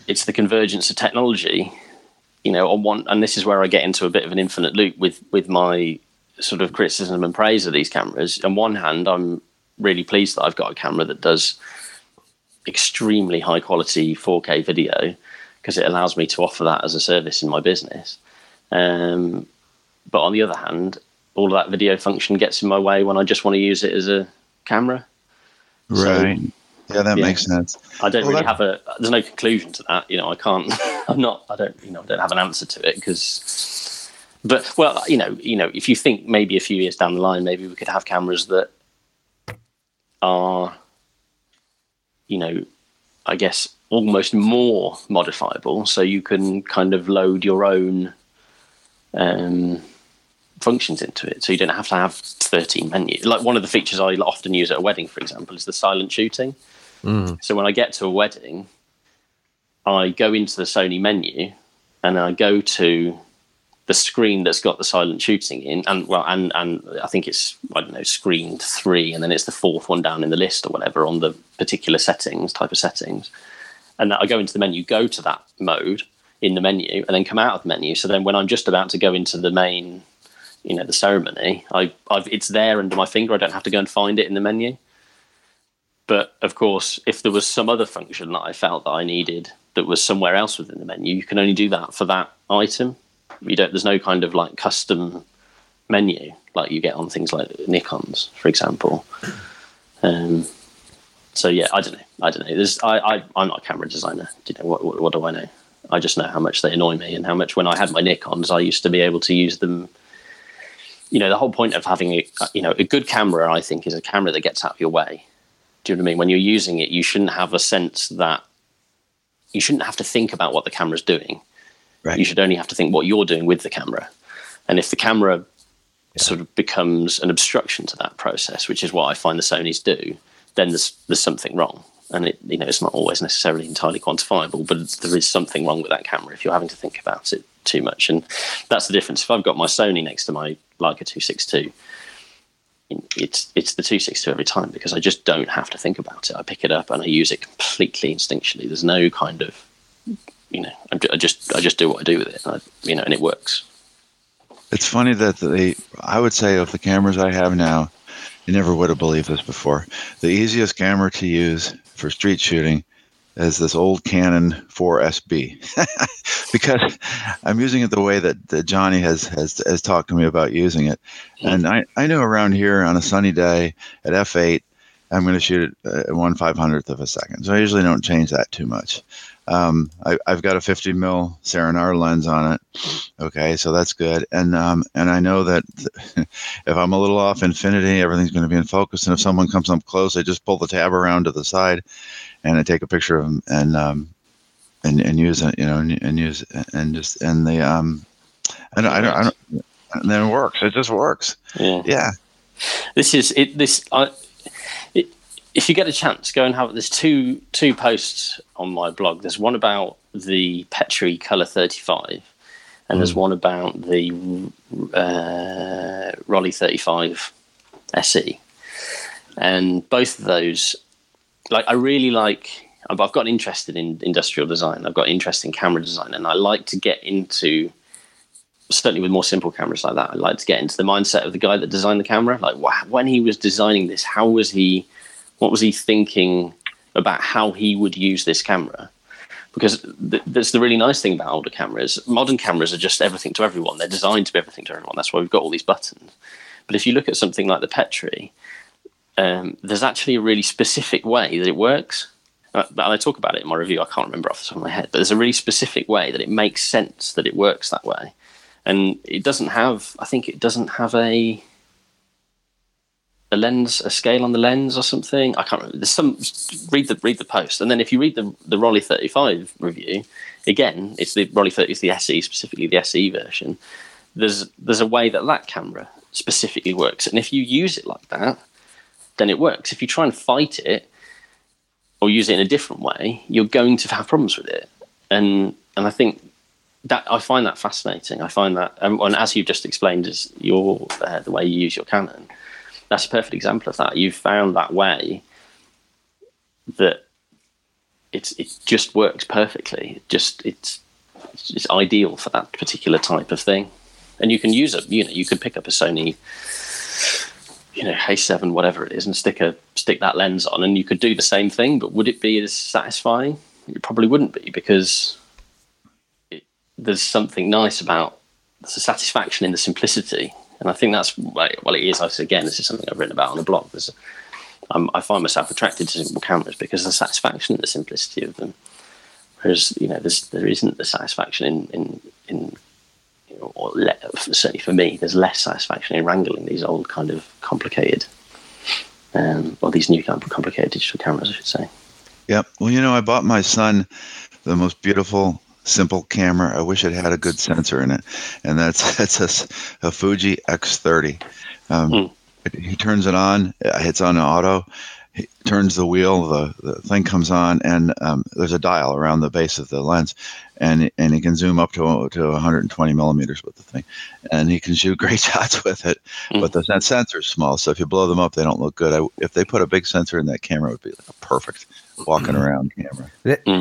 it's the convergence of technology. You know, on one, and this is where I get into a bit of an infinite loop with with my sort of criticism and praise of these cameras. On one hand, I'm really pleased that I've got a camera that does extremely high quality 4K video because it allows me to offer that as a service in my business. Um, but on the other hand, all of that video function gets in my way when I just want to use it as a camera. So- Right. yeah, that yeah. makes sense. I don't Well, really that- have a. There's no conclusion to that. You know, I can't. I'm not. I don't. You know, I don't have an answer to it because. But well, you know, you know, if you think maybe a few years down the line, maybe we could have cameras that are, you know, I guess almost more modifiable, so you can kind of load your own um, functions into it, so you don't have to have 13 menus. Like one of the features I often use at a wedding, for example, is the silent shooting. So when I get to a wedding, I go into the Sony menu and I go to the screen that's got the silent shooting in, and well, and and I think it's I don't know screen three, and then it's the fourth one down in the list or whatever on the particular settings type of settings, and that I go into the menu, go to that mode in the menu, and then come out of the menu. So then when I'm just about to go into the main, you know, the ceremony, I I've it's there under my finger. I don't have to go and find it in the menu. But of course, if there was some other function that I felt that I needed that was somewhere else within the menu, you can only do that for that item. You don't. There's no kind of like custom menu like you get on things like Nikon's, for example. Um, so yeah, I don't know. I don't know. There's, I, I, I'm not a camera designer. Do you know what, what? What do I know? I just know how much they annoy me and how much when I had my Nikons, I used to be able to use them. You know, the whole point of having a, you know, a good camera, I think, is a camera that gets out of your way. Do you know what I mean? When you're using it, you shouldn't have a sense that you shouldn't have to think about what the camera's doing. Right. You should only have to think what you're doing with the camera. And if the camera sort of becomes an obstruction to that process, which is what I find the Sony's do, then there's there's something wrong. And it you know it's not always necessarily entirely quantifiable, but there is something wrong with that camera if you're having to think about it too much. And that's the difference. If I've got my Sony next to my Leica 262, it's it's the 262 every time because I just don't have to think about it. I pick it up and I use it completely instinctually. There's no kind of you know I just I just do what I do with it. I, you know, and it works. It's funny that they, I would say, of the cameras I have now, you never would have believed this before. The easiest camera to use for street shooting is this old Canon 4SB because I'm using it the way that, that Johnny has, has has talked to me about using it. And I, I know around here on a sunny day at f8, I'm going to shoot it at one five hundredth of a second. So I usually don't change that too much. Um, I, have got a 50 mil Serenar lens on it. Okay, so that's good. And um, and I know that if I'm a little off infinity, everything's going to be in focus. And if someone comes up close, I just pull the tab around to the side, and I take a picture of them and um, and and use it, you know, and, and use and just and the um, I don't, I don't, I don't, and then it works. It just works. Yeah. Yeah. This is it. This I if you get a chance, go and have. There's two two posts on my blog. There's one about the Petri Color 35, and there's one about the uh, Rollei 35 SE. And both of those, like, I really like. I've got interested in industrial design. I've got interest in camera design, and I like to get into. Certainly, with more simple cameras like that, I like to get into the mindset of the guy that designed the camera. Like, when he was designing this, how was he? What was he thinking about how he would use this camera? Because th- that's the really nice thing about older cameras. Modern cameras are just everything to everyone. They're designed to be everything to everyone. That's why we've got all these buttons. But if you look at something like the Petri, um, there's actually a really specific way that it works. Uh, I talk about it in my review. I can't remember off the top of my head, but there's a really specific way that it makes sense that it works that way. And it doesn't have, I think it doesn't have a a lens, a scale on the lens or something. I can't remember. There's some read the read the post, and then if you read the the Rollei 35 review, again, it's the Rollei 30, it's the SE specifically the SE version. There's there's a way that that camera specifically works, and if you use it like that, then it works. If you try and fight it or use it in a different way, you're going to have problems with it. And and I think that I find that fascinating. I find that, and as you've just explained, is your uh, the way you use your Canon that's a perfect example of that. You've found that way that it's it just works perfectly. It just it's it's ideal for that particular type of thing, and you can use it. You know, you could pick up a Sony, you know, A7, whatever it is, and stick a stick that lens on, and you could do the same thing. But would it be as satisfying? It probably wouldn't be because it, there's something nice about a satisfaction in the simplicity and I think that's well, it is. Again, this is something I've written about on the blog. There's, um, I find myself attracted to simple cameras because the satisfaction and the simplicity of them. Whereas you know, there's there isn't the satisfaction in in in or le- certainly for me, there's less satisfaction in wrangling these old kind of complicated, um, or these new kind of complicated digital cameras, I should say. Yep. Well, you know, I bought my son the most beautiful simple camera. I wish it had a good sensor in it, and that's that's a, a Fuji X30. Um, mm. He turns it on, it hits on auto, he turns the wheel, the, the thing comes on, and um, there's a dial around the base of the lens, and and he can zoom up to to 120 millimeters with the thing, and he can shoot great shots with it. Mm. But the sensor's small, so if you blow them up, they don't look good. I, if they put a big sensor in that camera, it would be like a perfect walking mm. around camera.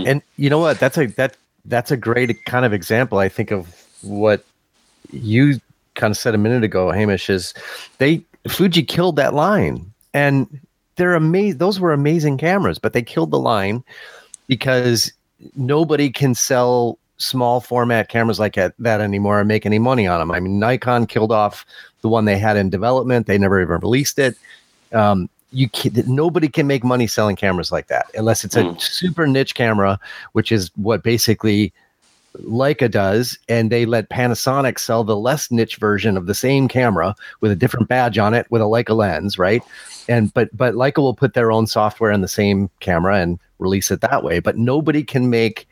And you know what? That's a that that's a great kind of example, I think, of what you kind of said a minute ago, Hamish, is they Fuji killed that line. And they're amazing. Those were amazing cameras, but they killed the line because nobody can sell small format cameras like that anymore and make any money on them. I mean, Nikon killed off the one they had in development. They never even released it. Um, you can, nobody can make money selling cameras like that unless it's a mm. super niche camera, which is what basically Leica does, and they let Panasonic sell the less niche version of the same camera with a different badge on it with a Leica lens, right? And but but Leica will put their own software in the same camera and release it that way. But nobody can make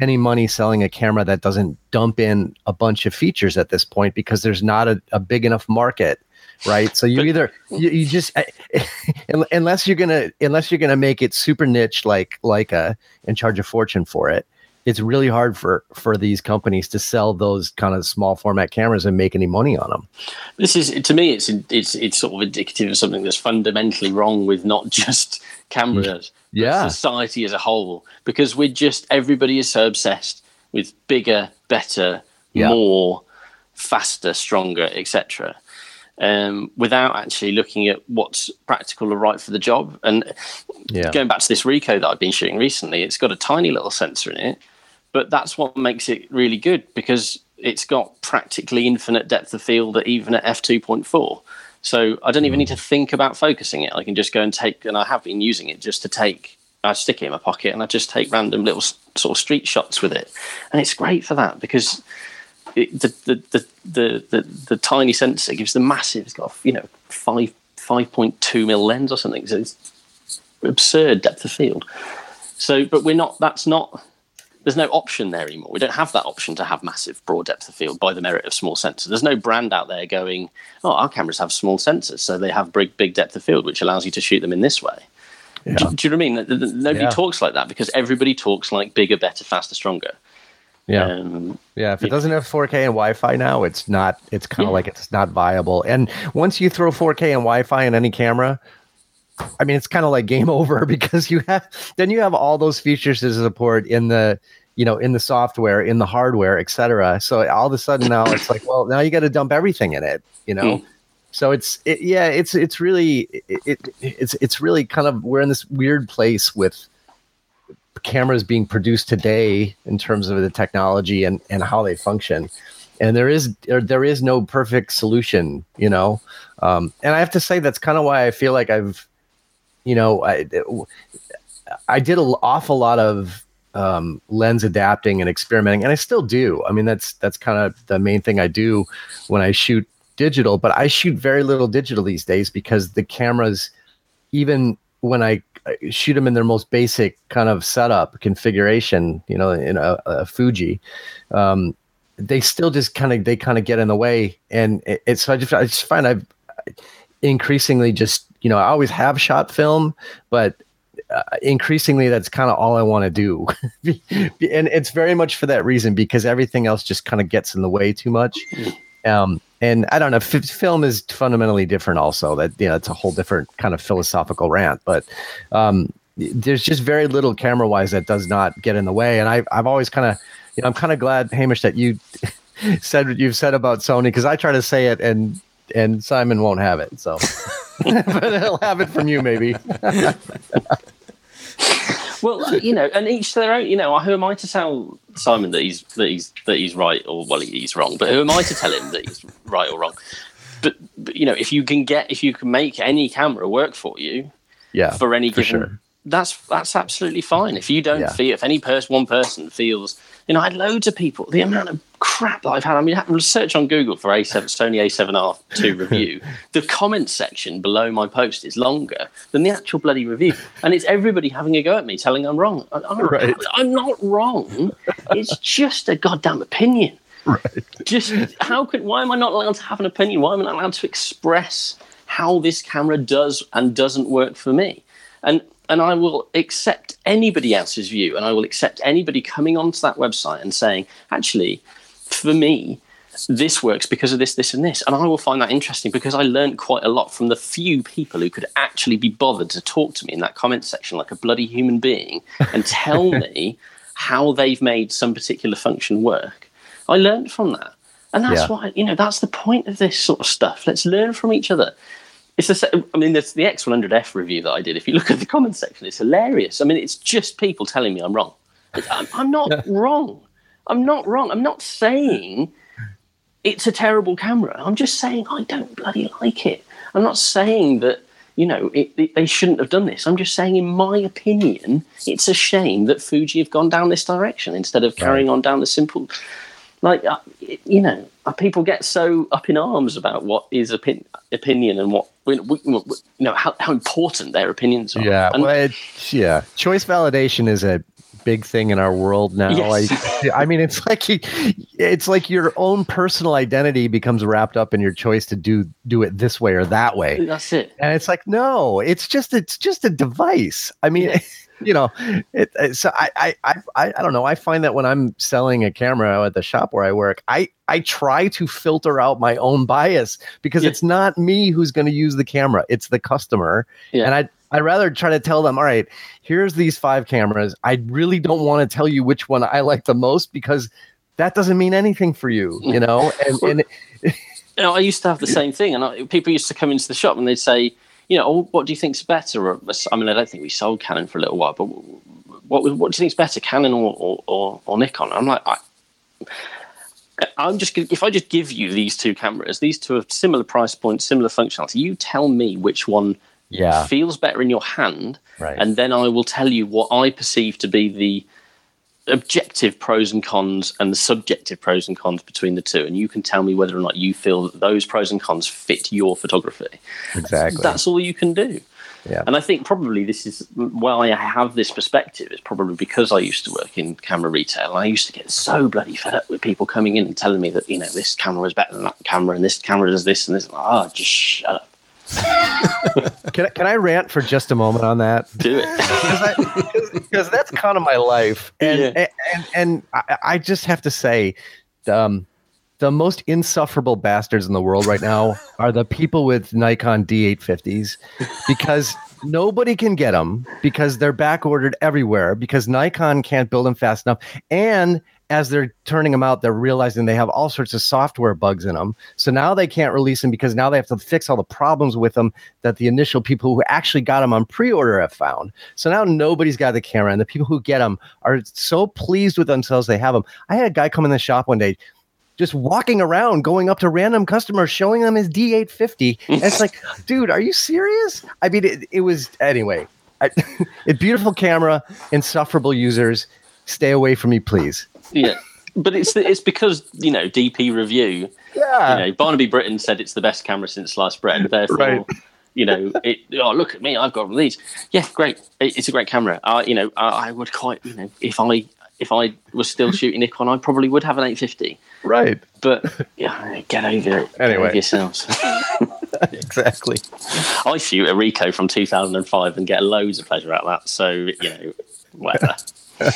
any money selling a camera that doesn't dump in a bunch of features at this point because there's not a, a big enough market right so you either you, you just eh, unless you're gonna unless you're gonna make it super niche like like a and charge a fortune for it it's really hard for for these companies to sell those kind of small format cameras and make any money on them. This is to me, it's it's it's sort of indicative of something that's fundamentally wrong with not just cameras, yeah, society as a whole. Because we're just everybody is so obsessed with bigger, better, yeah. more, faster, stronger, etc. Um, without actually looking at what's practical or right for the job. And yeah. going back to this Ricoh that I've been shooting recently, it's got a tiny little sensor in it but that's what makes it really good because it's got practically infinite depth of field even at f2.4. So I don't even need to think about focusing it. I can just go and take, and I have been using it just to take. I stick it in my pocket and I just take random little sort of street shots with it, and it's great for that because it, the, the, the the the tiny sensor gives the massive. It's got you know five five point two mil lens or something. So it's absurd depth of field. So, but we're not. That's not there's no option there anymore. We don't have that option to have massive broad depth of field by the merit of small sensors. There's no brand out there going, oh, our cameras have small sensors, so they have big, big depth of field, which allows you to shoot them in this way. Yeah. Do, do, you know what I mean? Nobody yeah. talks like that because everybody talks like bigger, better, faster, stronger. Yeah, um, yeah. If it doesn't have 4K and Wi-Fi now, it's not. It's kind of yeah. like it's not viable. And once you throw 4K and Wi-Fi in any camera, I mean, it's kind of like game over because you have then you have all those features to support in the you know in the software, in the hardware, etc. So all of a sudden now it's like, well, now you got to dump everything in it, you know. Mm. So it's it, yeah, it's it's really it, it, it's it's really kind of we're in this weird place with cameras being produced today in terms of the technology and and how they function and there is there, there is no perfect solution you know um, and i have to say that's kind of why i feel like i've you know, I, I did an awful lot of um, lens adapting and experimenting, and I still do. I mean, that's that's kind of the main thing I do when I shoot digital. But I shoot very little digital these days because the cameras, even when I shoot them in their most basic kind of setup configuration, you know, in a, a Fuji, um, they still just kind of they kind of get in the way, and it, it's so I just I just find I've increasingly just you know, I always have shot film, but uh, increasingly that's kind of all I want to do. and it's very much for that reason because everything else just kind of gets in the way too much. Um, and I don't know, f- film is fundamentally different also that, you know, it's a whole different kind of philosophical rant, but, um, there's just very little camera wise that does not get in the way. And I, I've always kind of, you know, I'm kind of glad Hamish that you said what you've said about Sony because I try to say it and and Simon won't have it. So, but he'll have it from you, maybe. well, you know, and each their own. You know, who am I to tell Simon that he's that he's that he's right or well he's wrong? But who am I to tell him that he's right or wrong? But, but you know, if you can get if you can make any camera work for you, yeah, for any for given. Sure. That's that's absolutely fine. If you don't yeah. feel, if any person, one person feels, you know, I had loads of people. The amount of crap that I've had. I mean, I search on Google for A7 Sony A7R2 review. the comment section below my post is longer than the actual bloody review, and it's everybody having a go at me, telling I'm wrong. I'm, right. I'm not wrong. It's just a goddamn opinion. Right. Just how could? Why am I not allowed to have an opinion? Why am I not allowed to express how this camera does and doesn't work for me? And and I will accept anybody else's view, and I will accept anybody coming onto that website and saying, actually, for me, this works because of this, this, and this. And I will find that interesting because I learned quite a lot from the few people who could actually be bothered to talk to me in that comment section like a bloody human being and tell me how they've made some particular function work. I learned from that. And that's yeah. why, you know, that's the point of this sort of stuff. Let's learn from each other. It's the I mean, there's the X100F review that I did. If you look at the comment section, it's hilarious. I mean, it's just people telling me I'm wrong. I'm, I'm not wrong. I'm not wrong. I'm not saying it's a terrible camera. I'm just saying I don't bloody like it. I'm not saying that you know it, it, they shouldn't have done this. I'm just saying, in my opinion, it's a shame that Fuji have gone down this direction instead of carrying on down the simple. Like uh, you know, uh, people get so up in arms about what is opin- opinion and what you know how, how important their opinions are. Yeah, and, well, yeah. Choice validation is a big thing in our world now. Yes. I, I mean, it's like it's like your own personal identity becomes wrapped up in your choice to do do it this way or that way. That's it. And it's like, no, it's just it's just a device. I mean. Yeah. You know, it, it, so I, I, I, I don't know. I find that when I'm selling a camera at the shop where I work, I, I try to filter out my own bias because yeah. it's not me who's going to use the camera; it's the customer. Yeah. And I, I'd rather try to tell them, all right, here's these five cameras. I really don't want to tell you which one I like the most because that doesn't mean anything for you, you know? And, and you know, I used to have the same thing, and I, people used to come into the shop and they'd say, you know, what do you think's better? I mean, I don't think we sold Canon for a little while, but what what do you think's better, Canon or or, or, or Nikon? I'm like, I, I'm just if I just give you these two cameras, these two are similar price points, similar functionality. You tell me which one yeah. feels better in your hand, right. and then I will tell you what I perceive to be the objective pros and cons and the subjective pros and cons between the two and you can tell me whether or not you feel that those pros and cons fit your photography exactly that's all you can do yeah. And I think probably this is why I have this perspective is probably because I used to work in camera retail. And I used to get so bloody fed up with people coming in and telling me that, you know, this camera is better than that camera and this camera does this and this. Oh, just shut up can, I, can I rant for just a moment on that? Do it. Because that's kind of my life. And, yeah. and, and, and I, I, just have to say, um, the most insufferable bastards in the world right now are the people with Nikon D850s because nobody can get them because they're back ordered everywhere because Nikon can't build them fast enough. And as they're turning them out, they're realizing they have all sorts of software bugs in them. So now they can't release them because now they have to fix all the problems with them that the initial people who actually got them on pre-order have found. So now nobody's got the camera, and the people who get them are so pleased with themselves they have them. I had a guy come in the shop one day. Just walking around, going up to random customers, showing them his D850. And it's like, dude, are you serious? I mean, it, it was anyway. I, a beautiful camera, insufferable users. Stay away from me, please yeah, but it's it's because you know DP review. Yeah, you know, Barnaby Britton said it's the best camera since sliced bread. Therefore, right. you know, it. Oh, look at me! I've got one of these. Yeah, great. It, it's a great camera. Uh, you know, I, I would quite. You know, if I if I was still shooting Nikon, I probably would have an 850. Right. But yeah, get over it. Anyway, over yourselves. exactly. I shoot a Ricoh from 2005 and get loads of pleasure out of that. So you know, whatever.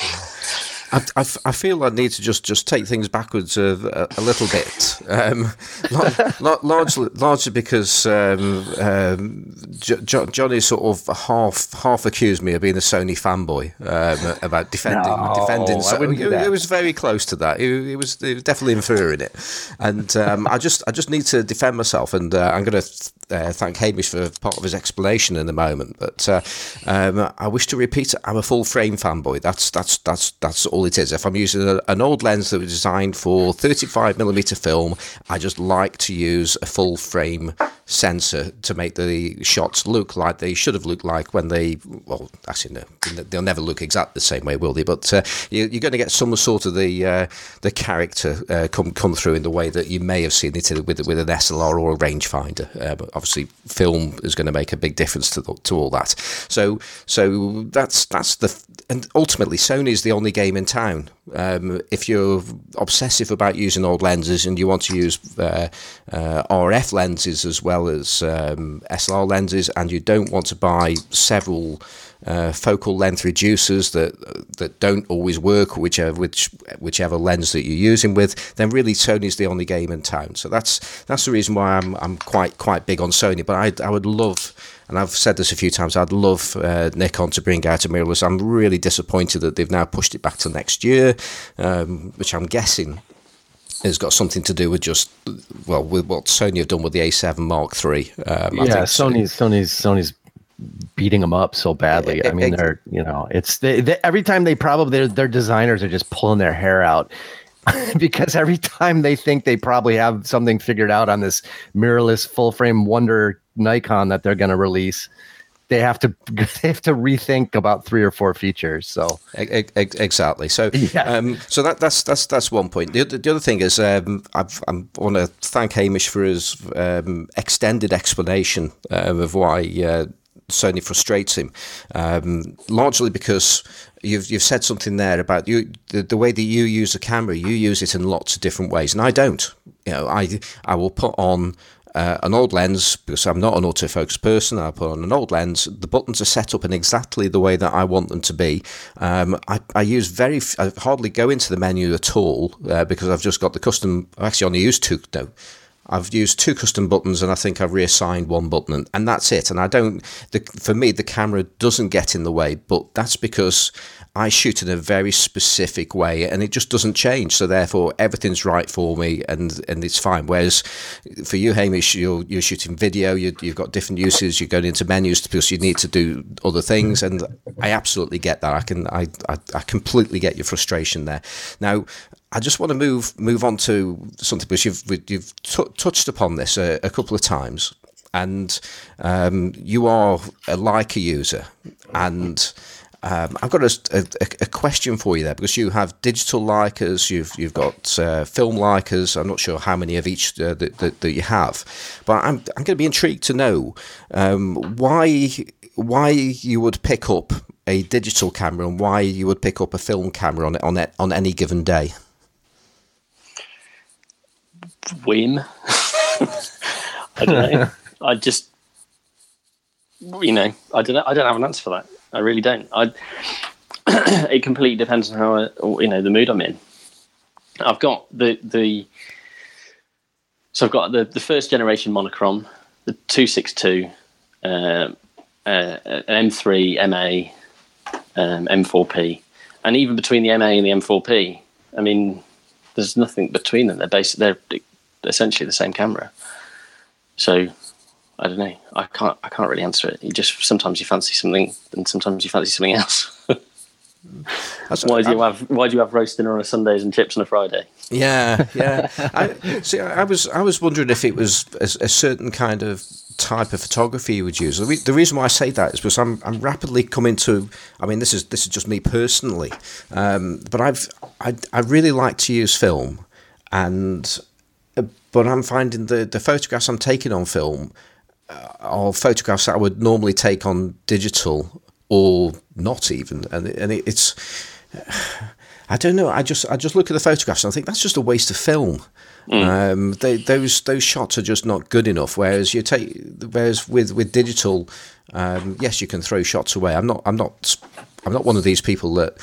I, I, I, feel I need to just, just take things backwards a, a, a little bit, um, largely largely because um, um, jo- Johnny sort of half half accused me of being a Sony fanboy um, about defending no, defending. So it, was very close to that. It, it, was, it was definitely inferring it, and um, I just I just need to defend myself, and uh, I'm going to. Uh, thank Hamish for part of his explanation in a moment. But uh, um, I wish to repeat, I'm a full frame fanboy. That's that's that's that's all it is. If I'm using a, an old lens that was designed for 35 millimeter film, I just like to use a full frame sensor to make the shots look like they should have looked like when they. Well, actually, no, they'll never look exactly the same way, will they? But uh, you, are going to get some sort of the uh, the character uh, come come through in the way that you may have seen it with with an SLR or a rangefinder. Obviously, film is going to make a big difference to the, to all that. So so that's that's the and ultimately Sony is the only game in town. Um, if you're obsessive about using old lenses and you want to use uh, uh, RF lenses as well as um, SLR lenses, and you don't want to buy several uh, focal length reducers that that don't always work, whichever which whichever lens that you're using with, then really Sony's the only game in town. So that's that's the reason why I'm I'm quite quite big on Sony. But I I would love. And I've said this a few times. I'd love uh, Nikon to bring out a mirrorless. I'm really disappointed that they've now pushed it back to next year, um, which I'm guessing has got something to do with just well with what Sony have done with the A7 Mark III. Um, yeah, Sony's Sony's Sony's beating them up so badly. I mean, they're you know, it's they, they, every time they probably their designers are just pulling their hair out because every time they think they probably have something figured out on this mirrorless full frame wonder Nikon that they're going to release, they have to they have to rethink about three or four features. So Ex- ex- Exactly. So, Yeah. um, so that, that's that's that's one point. The other, the other thing is, um, I've, I'm, I want to thank Hamish for his um, extended explanation um, of why uh, Sony frustrates him, um, largely because you've you've said something there about you the, the way that you use a camera. You use it in lots of different ways, and I don't. You know, I I will put on uh, an old lens because I'm not an autofocus person. I put on an old lens. The buttons are set up in exactly the way that I want them to be. Um, I, I use very, hardly go into the menu at all uh, because I've just got the custom. I actually only use two. No, I've used two custom buttons and I think I've reassigned one button and, and that's it. And I don't, the, for me, the camera doesn't get in the way, but that's because I shoot in a very specific way and it just doesn't change. So therefore, everything's right for me and, and it's fine. Whereas for you, Hamish, you're, you're shooting video, you, you've got different uses, you're going into menus because you need to do other things. And I absolutely get that. I can, I, I, I completely get your frustration there. Now, I just want to move move on to something because you've you've t- touched upon this a, a couple of times, and um, you are a Leica user, and um, I've got a, a, a question for you there because you have digital Leicas, you've you've got uh, film Leicas. I'm not sure how many of each uh, that, that, that you have, but I'm I'm going to be intrigued to know um, why why you would pick up a digital camera and why you would pick up a film camera on on on any given day. whim. I don't know. I just, you know, I don't know. I don't have an answer for that. I really don't. I. it completely depends on how I, you know the mood I'm in. I've got the the. So I've got the the first generation monochrome, the two six two, um, uh, an M3 MA, um, M4P, and even between the MA and the M4P, I mean, there's nothing between them. They're basic. They're essentially the same camera. So I don't know. I can't. I can't really answer it. You just sometimes you fancy something, and sometimes you fancy something else. Why do you have Why do you have roast dinner on a Sundays and chips on a Friday? Yeah, yeah. I, see, I was I was wondering if it was a, a certain kind of type of photography you would use. The, re- the reason why I say that is because I'm I'm rapidly coming to. I mean, this is this is just me personally, um, but I've I I really like to use film, and uh, but I'm finding the the photographs I'm taking on film are photographs that I would normally take on digital or not even, and and it, it's. I don't know. I just I just look at the photographs and I think that's just a waste of film. Um, they, those those shots are just not good enough. Whereas you take whereas with with digital, um, yes, you can throw shots away. I'm not I'm not I'm not one of these people that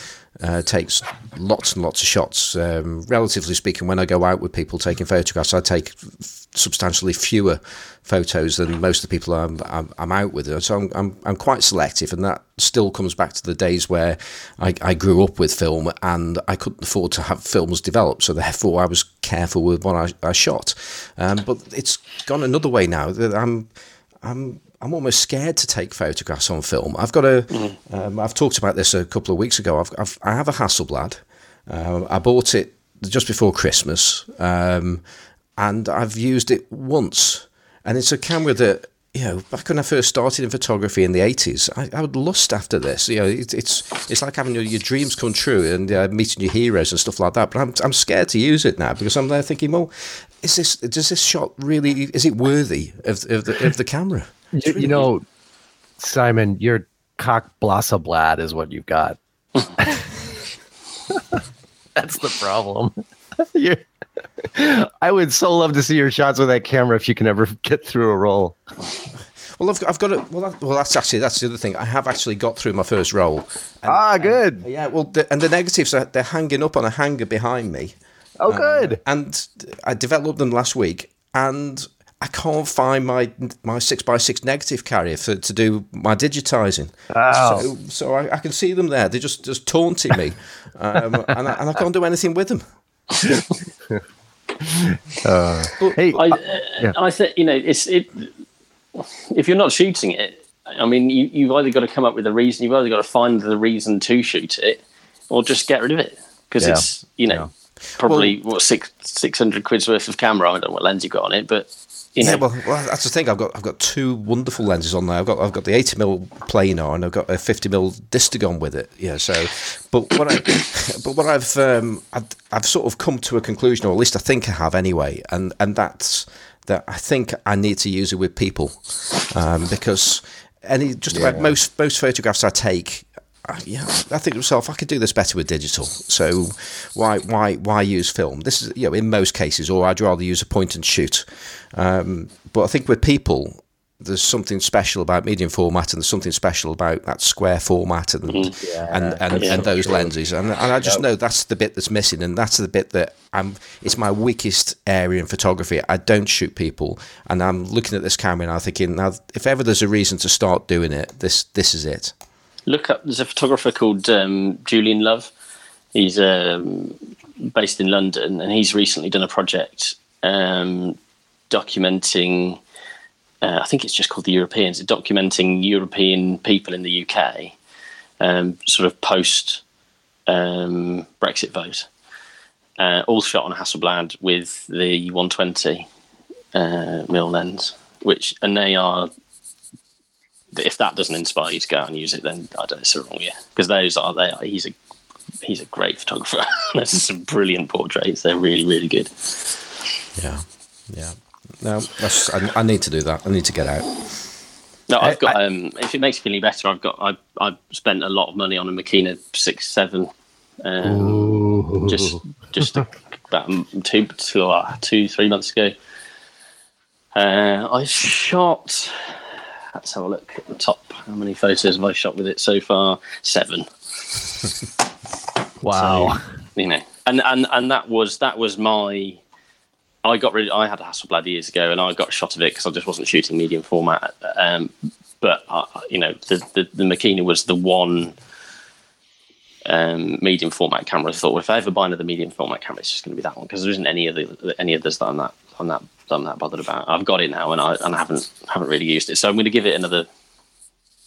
uh, takes lots and lots of shots. Um, relatively speaking, when I go out with people taking photographs, I take f- substantially fewer photos than most of the people I'm, I'm, I'm out with. So I'm, I'm, I'm quite selective, and that still comes back to the days where I, I grew up with film and I couldn't afford to have films developed. So therefore, I was careful with what I, I shot. Um, but it's gone another way now. I'm I'm I'm almost scared to take photographs on film. I've got a. Um, I've talked about this a couple of weeks ago. I've, I've I have a Hasselblad. Uh, I bought it just before Christmas, um, and I've used it once. And it's a camera that you know. Back when I first started in photography in the eighties, I, I would lust after this. You know, it, it's it's like having your, your dreams come true and uh, meeting your heroes and stuff like that. But I'm I'm scared to use it now because I'm there thinking, well, is this does this shot really is it worthy of of the, of the camera? you, you know, Simon, your cock blad is what you've got. That's the problem. You're- I would so love to see your shots with that camera if you can ever get through a roll. Well, I've, I've got it. Well, that, well, that's actually that's the other thing. I have actually got through my first roll. And, Ah, good. yeah. Well, the, and the negatives are they're hanging up on a hanger behind me, Oh, good. and I developed them last week, and I can't find my my six x six negative carrier for to do my digitizing. Wow. So, so I, I can see them there. They're just just taunting me, um, and, I, and I can't do anything with them. Uh, But- hey, I, uh, yeah. I think you know it's it. If you're not shooting it, I mean, you, you've either got to come up with a reason. You've either got to find the reason to shoot it, or just get rid of it because Yeah. it's you know probably what six six hundred quid's worth of camera. I don't know what lens you got on it, but you know, Yeah, well, well, that's the thing. I've got I've got two wonderful lenses on there. I've got I've got the 80 mm planar and I've got a 50 mm distagon with it. Yeah, so but what I but what I've um I've, I've sort of come to a conclusion, or at least I think I have anyway, and and that's that I think I need to use it with people um, because any just about most most photographs I take. Yeah, I think to myself, I could do this better with digital. So why why why use film? This is you know in most cases, or I'd rather use a point and shoot. Um, but I think with people, there's something special about medium format, and there's something special about that square format, and and and, Yeah. and those lenses. And, and I just know that's the bit that's missing, and that's the bit that I'm. It's my weakest area in photography. I don't shoot people, and I'm looking at this camera and I'm thinking, now if ever there's a reason to start doing it, this this is it. Look up. There's a photographer called um, Julian Love. He's um, based in London, and he's recently done a project um, documenting. Uh, I think it's just called the Europeans, documenting European people in the UK, um, sort of post um, Brexit vote. Uh, all shot on Hasselblad with the 120 uh, mil lens, which and they are if that doesn't inspire you to go out and use it, then I don't know, it's the wrong year. Because those are they are. He's a he's a great photographer. There's some brilliant portraits. They're really really good. Yeah, yeah. No, that's, I, I need to do that. I need to get out. No, I've I- got. um, if it makes you feel any better, I've got. I I spent a lot of money on a Makina six seven. Um, just just about two two uh, two three months ago. Uh, I shot. Let's have a look at the top. How many photos have I shot with it so far? Seven. wow. So, you know, and and and that was that was my. I got rid. I had a Hasselblad years ago, and I got shot of it because I just wasn't shooting medium format. Um, but uh, you know, the, the the Makina was the one um, medium format camera. I thought, well, if I ever buy another medium format camera, it's just going to be that one because there isn't any of the any others that I'm that I'm that I'm that bothered about. I've got it now, and I and I haven't haven't really used it. So I'm going to give it another.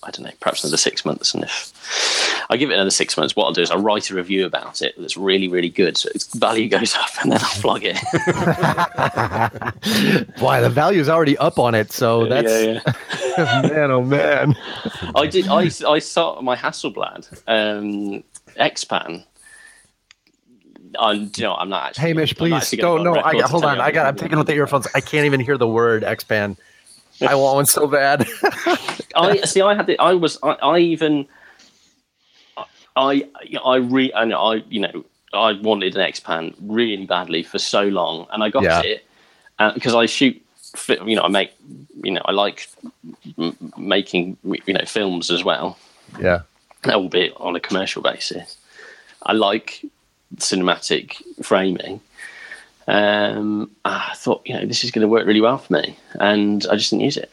I don't know, perhaps another six months, and if I give it another six months, what I'll do is I'll write a review about it that's really, really good, so its value goes up, and then I'll flog it. Why the value is already up on it, so that's yeah, yeah. man, oh man. I did. I I saw my Hasselblad um, X-Pan. Uh, I'm, you know, I'm not actually. Hamish, please actually don't. No, I got. Hold on. I got. I'm taking out the earphones. I can't even hear the word X-Pan. I want one so bad. I see. I had The, I was. I, I even. I I re and I you know I wanted an X-Pan really badly for so long, and I got Yeah. it uh, because I shoot. You know, I make. You know, I like m- making you know films as well. yeah. Albeit on a commercial basis. I like cinematic framing. Um, I thought, you know, this is going to work really well for me, and I just didn't use it.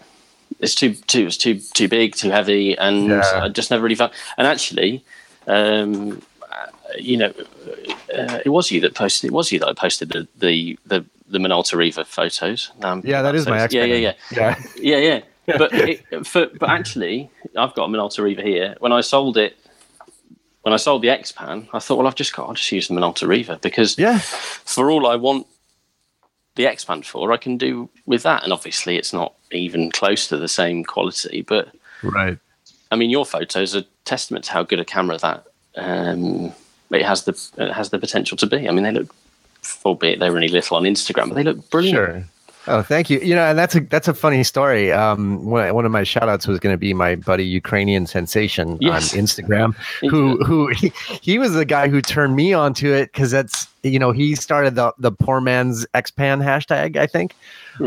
It's too, too, it's too, too big, too heavy, and Yeah. I just never really found. And actually, um, you know, uh, it was you that posted. It was you that I posted the the the, the Minolta Riva photos. Um, Yeah, that is my yeah, yeah, yeah. Yeah. Yeah, yeah. But it, for, but actually, I've got a Minolta Riva here. When I sold it, when I sold the X Pan, I thought, well, I've just got, I'll just use the Minolta Riva because Yeah. for all I want the X Pan for, I can do with that. And obviously, it's not even close to the same quality. But Right. I mean, your photos are testament to how good a camera that um, it has the it has the potential to be. I mean, they look, albeit they're really little on Instagram, but they look brilliant. Sure. Oh, thank you. You know, and that's a that's a funny story. Um, one, one of my shout outs was going to be my buddy Ukrainian sensation Yes. on Instagram, who who he, he was the guy who turned me onto it because that's you know he started the the poor man's xpan hashtag I think.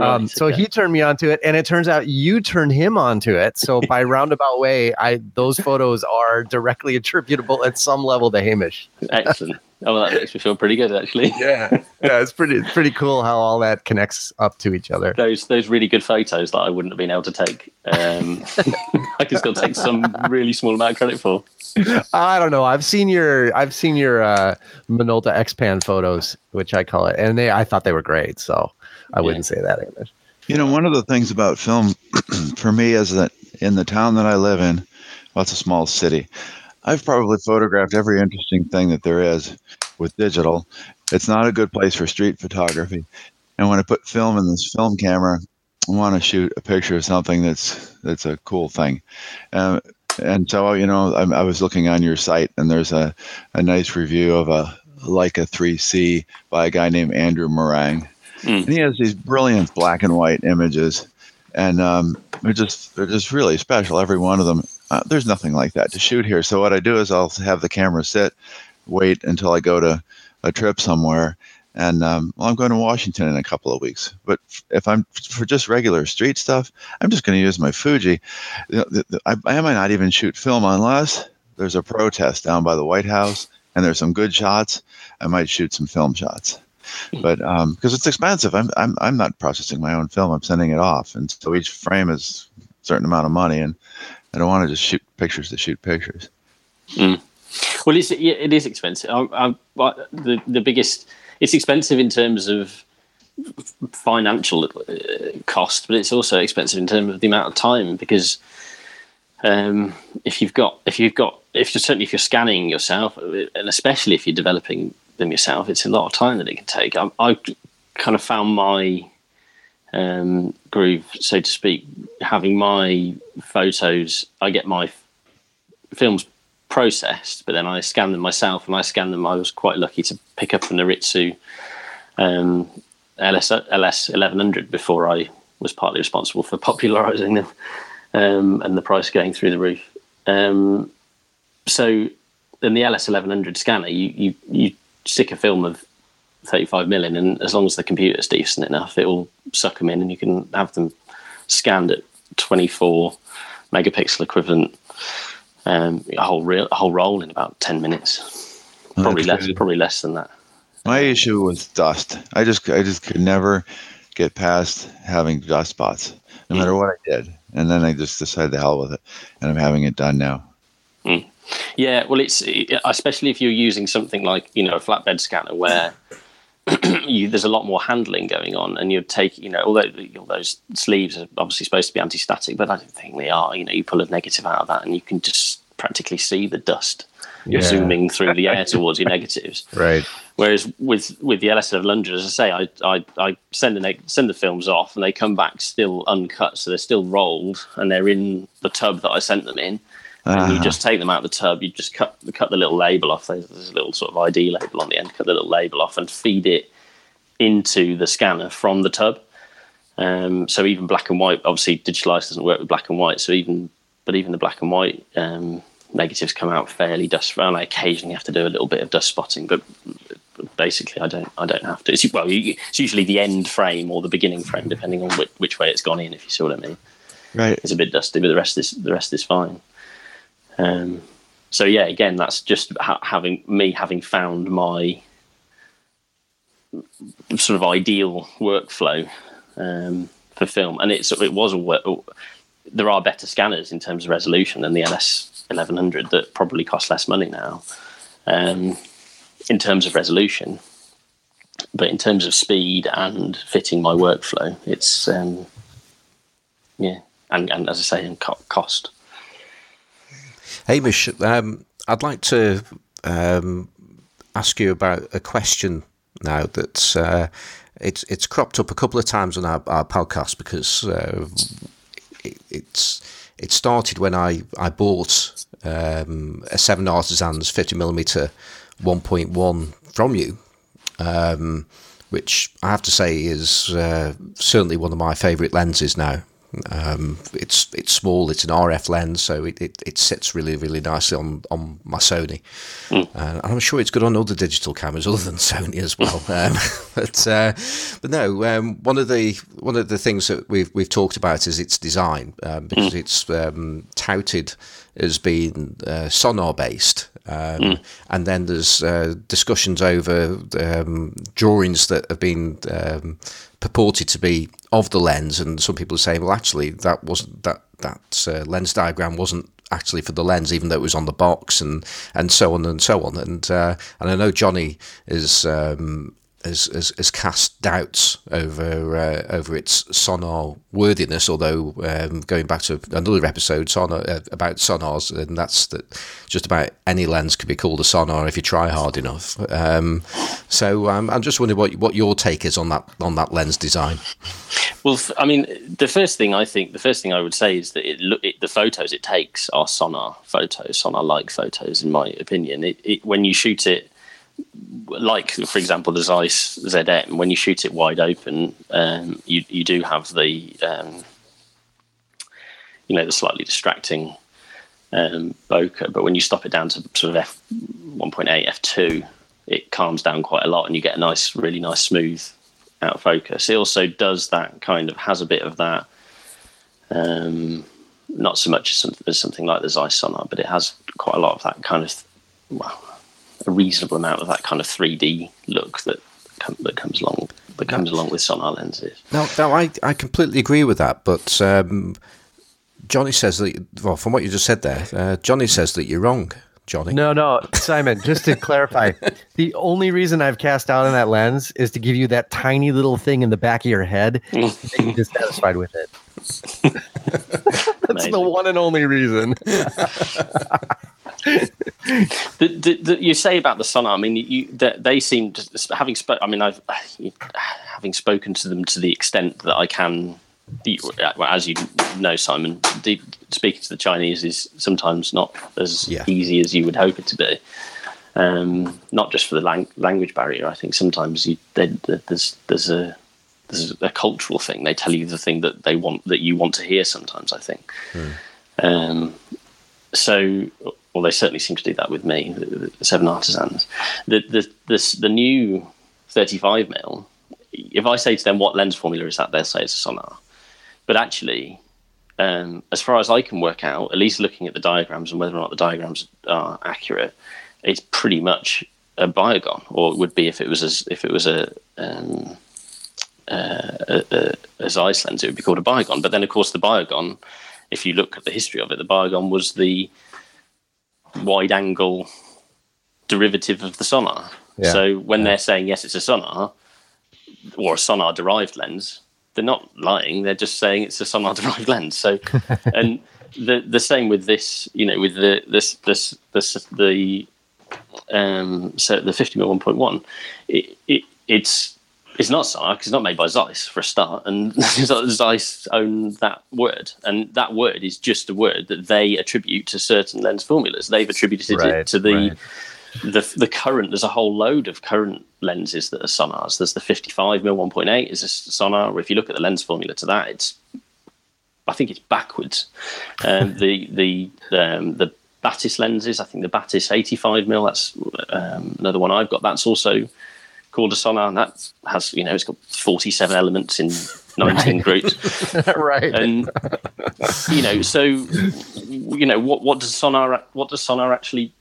um, so okay. he turned me onto it, and it turns out you turned him onto it. So by roundabout way, I those photos are directly attributable at some level to Hamish. Excellent. Oh, well, that makes me feel pretty good, actually. Yeah, yeah, it's pretty it's pretty cool how all that connects up to each other. those those really good photos that I wouldn't have been able to take. Um, I can still take some really small amount of credit for. I don't know. I've seen your I've seen your uh, Minolta X-Pan photos, which I call it, and they I thought they were great. So I wouldn't say that either. You know, one of the things about film for me is that in the town that I live in, well, it's a small city. I've probably photographed every interesting thing that there is with digital. It's not a good place for street photography. And when I put film in this film camera, I want to shoot a picture of something that's that's a cool thing. Um, and so, you know, I, I, was looking on your site, and there's a, a nice review of a Leica 3C by a guy named Andrew Morang. Mm. And he has these brilliant black and white images, and um, they're just they're just really special. Every one of them. Uh, there's nothing like that to shoot here. So what I do is I'll have the camera sit, wait until I go to a trip somewhere, and um, well, I'm going to Washington in a couple of weeks. But if I'm for just regular street stuff, I'm just going to use my Fuji. You know, the, the, I, I might not even shoot film unless there's a protest down by the White House and there's some good shots. I might shoot some film shots. But because um, it's expensive, I'm, I'm I'm not processing my own film. I'm sending it off, and so each frame is a certain amount of money, and I don't want to just shoot pictures to shoot pictures. Mm. Well, it's, it is expensive. I, I, the the biggest it's expensive in terms of financial uh, cost, but it's also expensive in terms of the amount of time because um, if you've got if you've got if you're certainly if you're scanning yourself and especially if you're developing them yourself, it's a lot of time that it can take. I, I kind of found my um, groove, so to speak, having my photos. I get my films processed, but then I scan them myself, and I scan them. I was quite lucky to pick up an Noritsu um, LS LS eleven hundred before I was partly responsible for popularising them, um, and the price going through the roof. Um, so, in the LS eleven hundred scanner, you, you you stick a film of thirty five million, and as long as the computer's decent enough, it will suck them in, and you can have them scanned at twenty four megapixel equivalent um, a whole reel, a whole roll in about ten minutes. Probably less. Probably less than that. My issue was dust. I just I just could never get past having dust spots, no matter what I did. And then I just decided to hell with it, and I'm having it done now. Mm. Yeah, well, it's especially if you're using something like you know a flatbed scanner where you, there's a lot more handling going on, and you take, you know, although all those sleeves are obviously supposed to be anti-static, but I don't think they are. You know, you pull a negative out of that, and you can just practically see the dust yeah. zooming through the air towards your negatives. Right. Whereas with with the LS1100, as I say, I I, I send the neg- send the films off, and they come back still uncut, so they're still rolled, and they're in the tub that I sent them in uh-huh. and you just take them out of the tub. You just cut cut the little label off. There's, there's, a little sort of ID label on the end. Cut the little label off and feed it into the scanner from the tub. Um, so even black and white, obviously, Digital ICE doesn't work with black and white. So even but even the black and white um, negatives come out fairly dust. And I occasionally have to do a little bit of dust spotting, but basically I don't I don't have to. It's, well, it's usually the end frame or the beginning frame, depending on which, which way it's gone in. If you see what I mean. Right. It's a bit dusty, but the rest is the rest is fine. Um, so yeah, again, that's just ha- having me having found my sort of ideal workflow um, for film, and it's it was a there are better scanners in terms of resolution than the LS 1100 that probably cost less money now um, in terms of resolution, but in terms of speed and fitting my workflow, it's um, yeah, and, and as I say, in co- cost. Hamish, um, I'd like to um, ask you about a question now that uh, it's it's cropped up a couple of times on our, our podcast because uh, it, it's it started when I I bought um, a Seven Artisans 50 millimeter 1.1 from you. Um, which I have to say is uh, certainly one of my favourite lenses now. Um, it's it's small. It's an RF lens, so it, it, it, sits really really nicely on, on my Sony. Mm. Uh, and I'm sure it's good on other digital cameras other than Sony as well. um, but uh, but no, um, one of the one of the things that we've we've talked about is its design um, because mm. it's um, touted as been uh, Sonnar based. Um, mm. And then there's uh, discussions over um, drawings that have been um, purported to be of the lens, and some people are saying, well, actually, that wasn't that that uh, lens diagram wasn't actually for the lens, even though it was on the box and and so on and so on. And uh, and I know Johnny is um, has, has, has cast doubts over uh, over its Sonnar worthiness. Although um, going back to another episode Sonnar, uh, about Sonnars, and that's that just about any lens could be called a Sonnar if you try hard enough. Um, so um, I'm just wondering what what your take is on that on that lens design. Well, I mean, the first thing I think, the first thing I would say is that it, look, it, the photos it takes are Sonnar photos, Sonnar-like photos, in my opinion. It, when you shoot it like for example the Zeiss ZM, when you shoot it wide open, um, you you do have the um, you know the slightly distracting um, bokeh, but when you stop it down to sort of f 1.8 f2, it calms down quite a lot, and you get a nice, really nice smooth out of focus. It also does that kind of has a bit of that. Um, not so much as something, as something like the Zeiss Sonnar, but it has quite a lot of that kind of well, a reasonable amount of that kind of 3D look that that comes along that comes along with Sonnar lenses. No, no, I, I completely agree with that. But um, Johnny says that well, from what you just said there, uh, Johnny says that you're wrong. Johnny. No, no, Simon. just to clarify, the only reason I've cast out on that lens is to give you that tiny little thing in the back of your head, and you're dissatisfied with it. That's the one and only reason. The, the, the, you say about the Sonnar. I mean, you, they, they seem to, having spoke. I mean, I've having spoken to them to the extent that I can. As you know, Simon, speaking to the Chinese is sometimes not as yeah. easy as you would hope it to be. Um, not just for the lang- language barrier. I think sometimes you, they, there's there's a there's a cultural thing. They tell you the thing that they want that you want to hear. Sometimes I think. Hmm. Um, so well, they certainly seem to do that with me, the, Seven Artisans. The, the, the, the new 35 mil, if I say to them, what lens formula is that, they'll say it's a Sonnar. But actually, um, as far as I can work out, at least looking at the diagrams and whether or not the diagrams are accurate, it's pretty much a biogon, or it would be if it was a, if it was a, um, uh, a, a, a Zeiss lens, it would be called a biogon. But then, of course, the biogon, if you look at the history of it, the biogon was the wide angle derivative of the Sonnar. Yeah. So when yeah. they're saying yes, it's a Sonnar or a Sonnar derived lens, they're not lying. They're just saying it's a Sonnar derived lens. So, and the the same with this, you know, with the this this this the um so the 50 mil 1.1, it, it it's it's not Sark. It's not made by Zeiss for a start, and Zeiss own that word, and that word is just a word that they attribute to certain lens formulas. They've attributed right, it to the, right. the the current. There's a whole load of current lenses that are Sonnars. There's the 55 mm 1.8 is a Sonnar. If you look at the lens formula to that, it's I think it's backwards. Um, the the um, the Batis lenses. I think the Batis 85 mm. That's um, another one I've got. That's also called a Sonnar, and that has you know it's got 47 elements in 19 right. groups, right? And you know, so you know what what does Sonnar what does Sonnar actually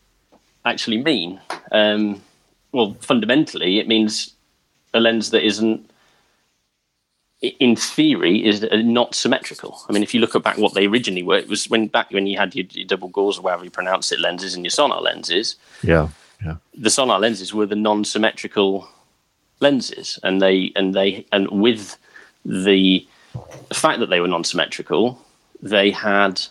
actually mean? Um, well, fundamentally, it means a lens that isn't in theory is not symmetrical. I mean, if you look at back what they originally were, it was when back when you had your, your double Gauss or however you pronounce it lenses and your Sonnar lenses. Yeah, yeah. The Sonnar lenses were the non-symmetrical lenses, and they and they and with the fact that they were non-symmetrical, they had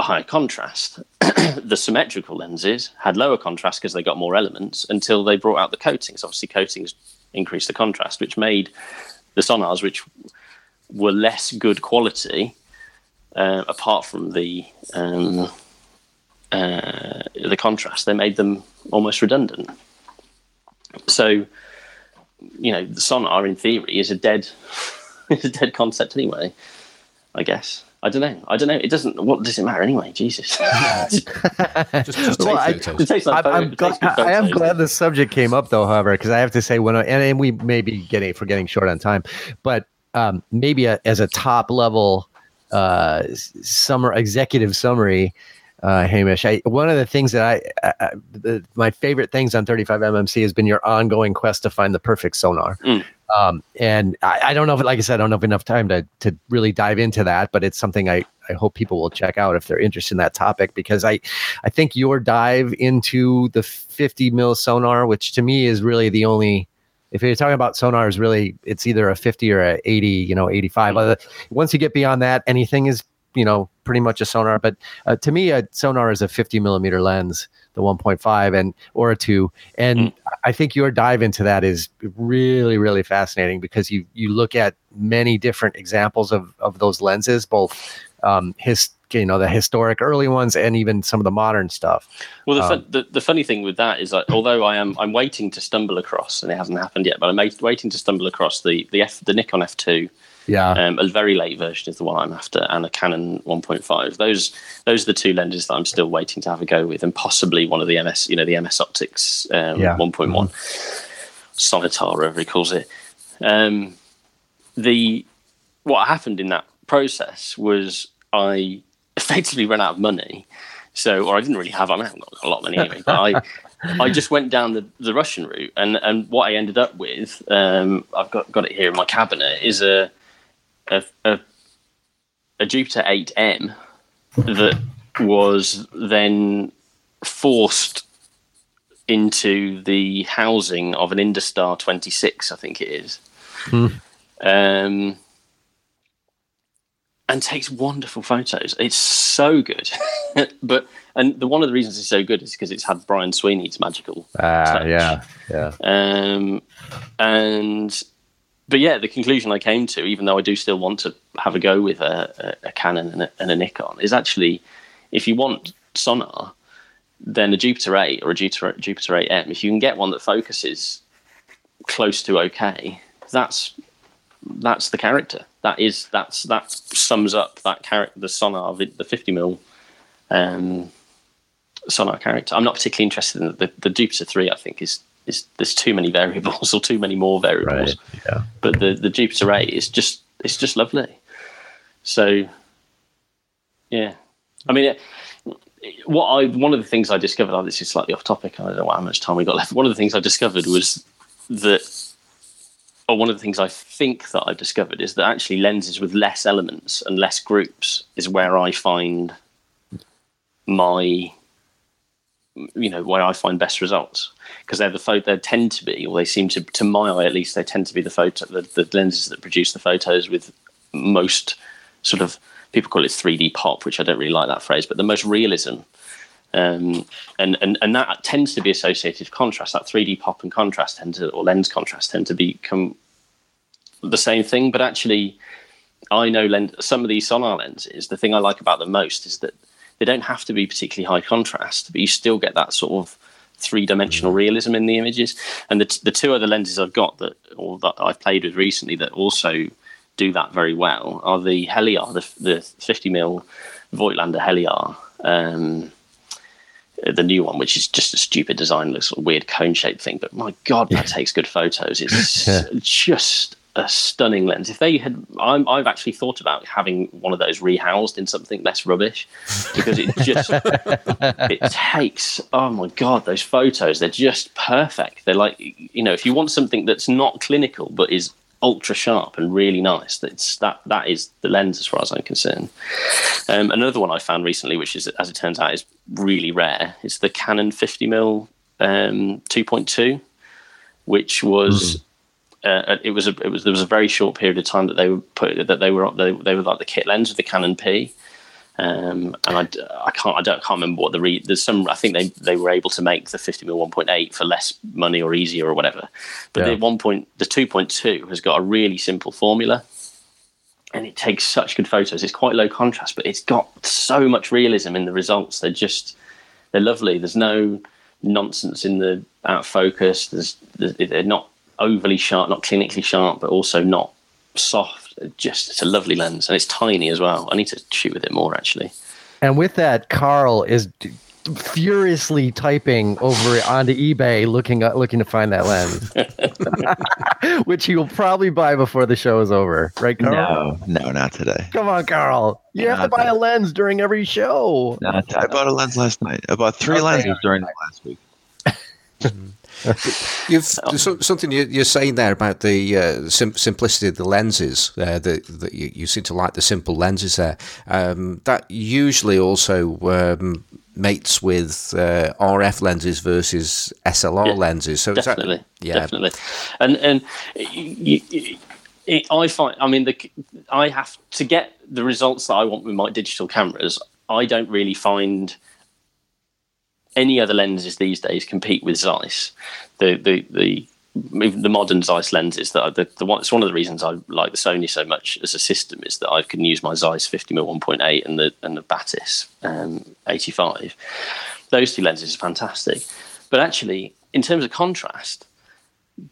higher contrast. the symmetrical lenses had lower contrast because they got more elements until they brought out the coatings. Obviously, coatings increased the contrast, which made the Sonnars, which were less good quality, uh, apart from the um, uh, the contrast, they made them almost redundant. So you know, the Sonnar in theory is a dead, is a dead concept anyway. I guess. I don't know. I don't know. It doesn't. What does it matter anyway? Jesus. just, just well, I, am glad, I am glad the subject came up though. However, because I have to say when I, and, and we may be getting for getting short on time, but um, maybe a, as a top level uh, summer executive summary, uh, Hamish. I, one of the things that I, the, my favorite things on 35 MMC has been your ongoing quest to find the perfect Sonnar. Mm. Um, and I, I don't know if, like I said, I don't have enough time to to really dive into that, but it's something I I hope people will check out if they're interested in that topic because I I think your dive into the 50 mil Sonnar, which to me is really the only if you're talking about Sonnar is really it's either a 50 or a 80 you know 85 Other- once you get beyond that anything is you know pretty much a Sonnar but uh, to me a Sonnar is a 50 millimeter lens the 1.5 and or a 2 and Mm. i think your dive into that is really really fascinating because you you look at many different examples of of those lenses both um his you know the historic early ones and even some of the modern stuff Well, the, Um, fun, the the funny thing with that is that although I am I'm waiting to stumble across, and it hasn't happened yet, but I'm waiting to stumble across the the F the Nikon F two. Yeah Um, a very late version is the one I'm after, and a Canon 1.5. Those those are the two lenses that I'm still waiting to have a go with, and possibly one of the MS, you know, the MS Optics um, Yeah. 1.1 Sonnetar, whatever he calls it. Um, the what happened in that process was I effectively ran out of money. So, or I didn't really have. I mean, I haven't got a lot of money anyway, but I, I just went down the, the Russian route, and and what I ended up with, um, I've got got it here in my cabinet, is a a, a, a Jupiter 8M that was then forced into the housing of an Industar 26, I think it is. Hmm. Um, and takes wonderful photos. It's so good. but and the one of the reasons it's so good is because it's had Brian Sweeney's magical ah touch. yeah yeah um, and but yeah, the conclusion I came to, even though I do still want to have a go with a, a, a Canon and a, and a Nikon, is actually if you want Sonnar, then a Jupiter 8 or a Jupiter Jupiter 8M, if you can get one that focuses close to okay, that's that's the character. That is that's that sums up that character, the Sonnar, the, the 50 mil um, Sonnar character. I'm not particularly interested in the, the Jupiter 3. I think is is there's too many variables or too many more variables. right yeah But the the Jupiter 8 is just it's just lovely. So yeah, I mean. It, what I one of the things I discovered, oh, this is slightly off topic. I don't know how much time we got left. One of the things I discovered was that, or one of the things I think that I've discovered is that actually lenses with less elements and less groups is where I find my, you know, where I find best results because they're the photo. They tend to be, or they seem to, to my eye at least, they tend to be the photo, the, the lenses that produce the photos with most sort of people call it 3D pop, which I don't really like that phrase, but the most realism. Um, and, and and that tends to be associated with contrast. That 3D pop and contrast tend to, or lens contrast, tend to become the same thing. But actually, I know lens, some of these Sonnar lenses. The thing I like about them most is that they don't have to be particularly high contrast, but you still get that sort of three-dimensional realism in the images. And the the two other lenses I've got that, or that I've played with recently, that also do that very well are the Heliar, the, the 50 mil Voigtlander Heliar, um, the new one, which is just a stupid design, looks sort of weird cone shaped thing. But my God, that takes good photos. It's Yeah. just a stunning lens. If they had, I'm, I've actually thought about having one of those rehoused in something less rubbish because it just it takes. Oh my God, those photos, they're just perfect. They're like, you know, if you want something that's not clinical but is ultra sharp and really nice. That's that that is the lens as far as I'm concerned. Um, another one I found recently, which is as it turns out is really rare, is the Canon 50 mm um, 2.2, which was. Uh, it was a, it was there was a very short period of time that they were put that they were they, they were like the kit lens of the Canon P, um, and I, I can't I don't I can't remember what the re, there's some I think they, they were able to make the 50 mm 1.8 for less money or easier or whatever, but Yeah. the one point the 2.2 has got a really simple formula, and it takes such good photos. It's quite low contrast, but it's got so much realism in the results. They're just they're lovely. There's no nonsense in the out of focus. There's, there's they're not overly sharp, not clinically sharp, but also not soft. Just it's a lovely lens, and it's tiny as well. I need to shoot with it more actually. And with that, Carl is furiously typing over onto eBay, looking uh, looking to find that lens, which he will probably buy before the show is over, right, Carl? No, no, not today. Come on, Carl. You have to Not buy a lens during every show. Not I bought a lens last night. I bought three Okay. lenses during the last week. You've so, something you, you're saying there about the uh, sim- simplicity of the lenses. Uh, that that you, you seem to like the simple lenses there. Um, that usually also um, mates with uh, RF lenses versus SLR Yeah, lenses. So definitely, that, yeah, definitely. And and you, you, it, I find, I mean, the I have to get the results that I want with my digital cameras. I don't really find any other lenses these days compete with Zeiss. The the the the modern Zeiss lenses that the, the one, it's one of the reasons I like the Sony so much as a system is that I can use my Zeiss 50mm 1.8 and the and the Batis um, 85. Those two lenses are fantastic, but actually in terms of contrast,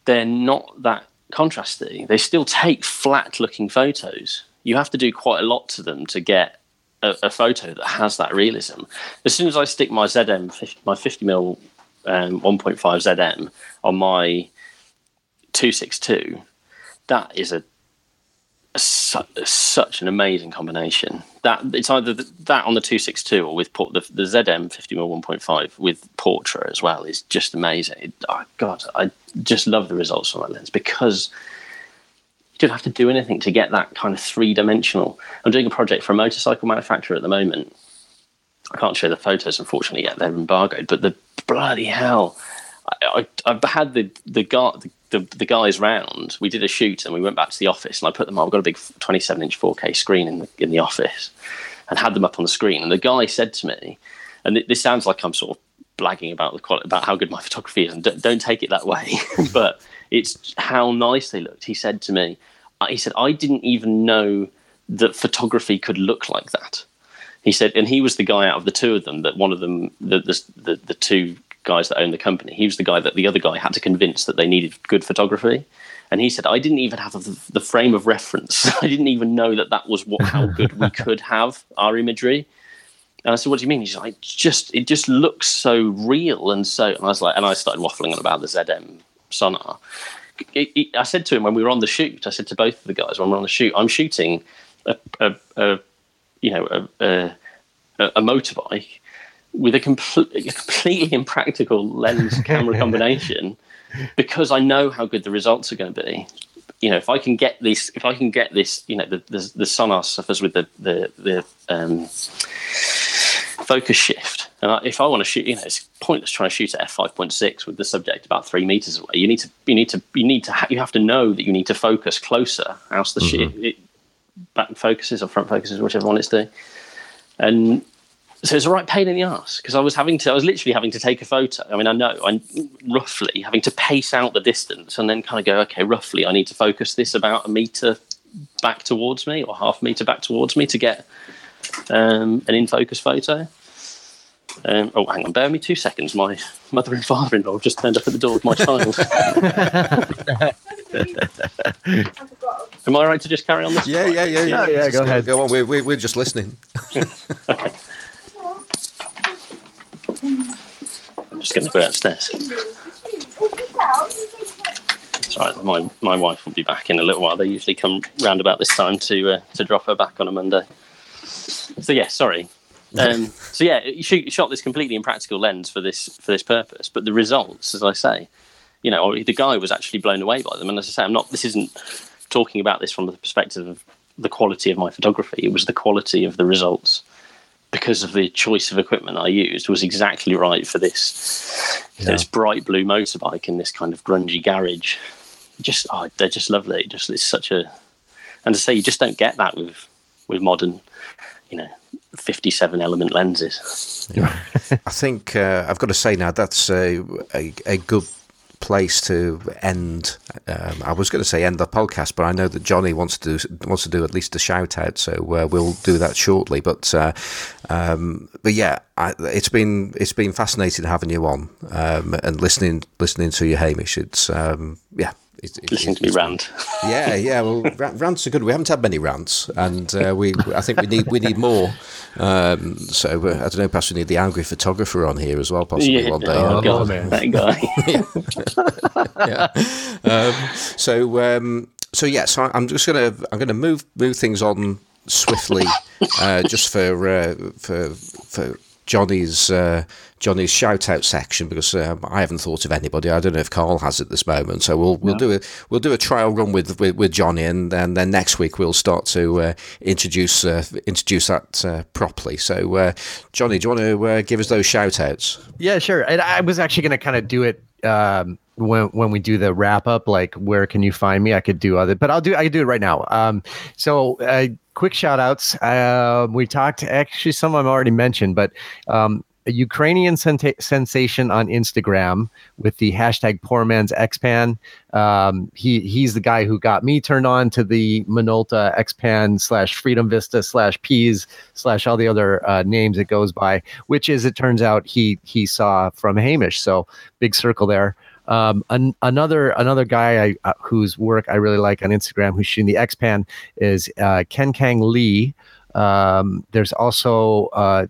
they're not that contrasty. They still take flat looking photos. You have to do quite a lot to them to get a, a photo that has that realism. As soon as I stick my ZM, my 50mm um, 1.5 ZM on my 262, that is a, a su- such an amazing combination. That it's either th- that on the 262 or with port, the, the ZM 50mm 1.5 with Portra as well is just amazing. It, oh God, I just love the results from that lens because you don't have to do anything to get that kind of three dimensional. I'm doing a project for a motorcycle manufacturer at the moment. I can't show the photos, unfortunately, yet they're embargoed. But the bloody hell, I, I, I've had the the, guy, the the the guys round. We did a shoot and we went back to the office and I put them on. I've got a big 27 inch 4K screen in the in the office and had them up on the screen. And the guy said to me, and this sounds like I'm sort of blagging about the quality, about how good my photography is, and don't take it that way, but it's how nice they looked. He said to me, uh, he said, I didn't even know that photography could look like that. He said, and he was the guy out of the two of them that one of them, the the the, the two guys that own the company, he was the guy that the other guy had to convince that they needed good photography. And he said, I didn't even have the, the frame of reference. I didn't even know that that was what, how good we could have our imagery. And I said, "What do you mean?" He's like, "Just it just looks so real and so." And I was like, and I started waffling on about the ZM Sonnar. It, it, I said to him when we were on the shoot, I said to both of the guys when we're on the shoot, I'm shooting a, a, a you know a, a, a motorbike with a, complete, a completely impractical lens camera combination because I know how good the results are going to be. You know, if I can get this, if I can get this, you know, the the, the Sonnar suffers with the the the um, focus shift. And if I want to shoot, you know, it's pointless trying to shoot at f five point six with the subject about three meters away. You need to, you need to, you need to, ha- you have to know that you need to focus closer. Else the Mm-hmm. shit, it, back focuses or front focuses, whichever one it's doing. And so it's a right pain in the ass because I was having to, I was literally having to take a photo. I mean, I know I'm roughly having to pace out the distance and then kind of go, okay, roughly, I need to focus this about a meter back towards me or half meter back towards me to get um, an in focus photo. Um, oh, hang on, bear me two seconds. My mother and father in law just turned up at the door with my child. Am I right to just carry on this? Yeah, yeah, yeah, yeah. Yeah, yeah, go ahead. Go on. We're, we're, we're just listening. I'm just going to go downstairs. It's all right. My my wife will be back in a little while. They usually come round about this time to uh, to drop her back on a Monday. So yeah, sorry. Um, so yeah, you shoot, shot this completely impractical lens for this for this purpose, but the results, as I say, you know, the guy was actually blown away by them. And as I say, I'm not. This isn't talking about this from the perspective of the quality of my photography. It was the quality of the results because of the choice of equipment I used was exactly right for this this bright blue motorbike in this kind of grungy garage. Just oh, they're just lovely. Just it's such a and to say you just don't get that with with modern, you know, fifty seven element lenses. I think uh, I've got to say now that's a, a, a good place to end. Um, I was going to say end the podcast, but I know that Johnny wants to do, wants to do at least a shout out, so uh, we'll do that shortly. But uh, um, but yeah, I, it's been it's been fascinating having you on um, and listening listening to you, Hamish. It's um, yeah. It's, it's, Listening to me rant. yeah, yeah. Well, ra- rants are good. We haven't had many rants, and uh, we I think we need we need more. Um, so uh, I don't know. Perhaps we need the angry photographer on here as well, possibly Yeah, one day. oh, Oh, God, man. that guy. yeah. Um, so um, so yeah. So I'm just gonna I'm gonna move move things on swiftly, uh, just for uh, for for Johnny's uh, Johnny's shout out section because um, I haven't thought of anybody. I don't know if Carl has at this moment. So we'll we'll do a we'll do a trial run with with, with Johnny, and, and then next week we'll start to uh, introduce uh, introduce that uh, properly. So uh, Johnny, do you want to uh, give us those shout outs? Yeah, sure. And I was actually going to kind of do it. Um, when when we do the wrap up, like where can you find me? I could do other, but I'll do I could do it right now. Um, so uh, quick shout outs. Uh, we talked actually some I've already mentioned, but um, a Ukrainian senta- sensation on Instagram with the hashtag Poor Man's Xpan. Um, he he's the guy who got me turned on to the Minolta Xpan slash Freedom Vista slash Peas slash all the other uh, names it goes by, which is it turns out he he saw from Hamish. So big circle there. Um, an, another another guy I, uh, whose work I really like on Instagram, who's shooting the Xpan, is uh, Ken Kang Lee. Um, there's also uh,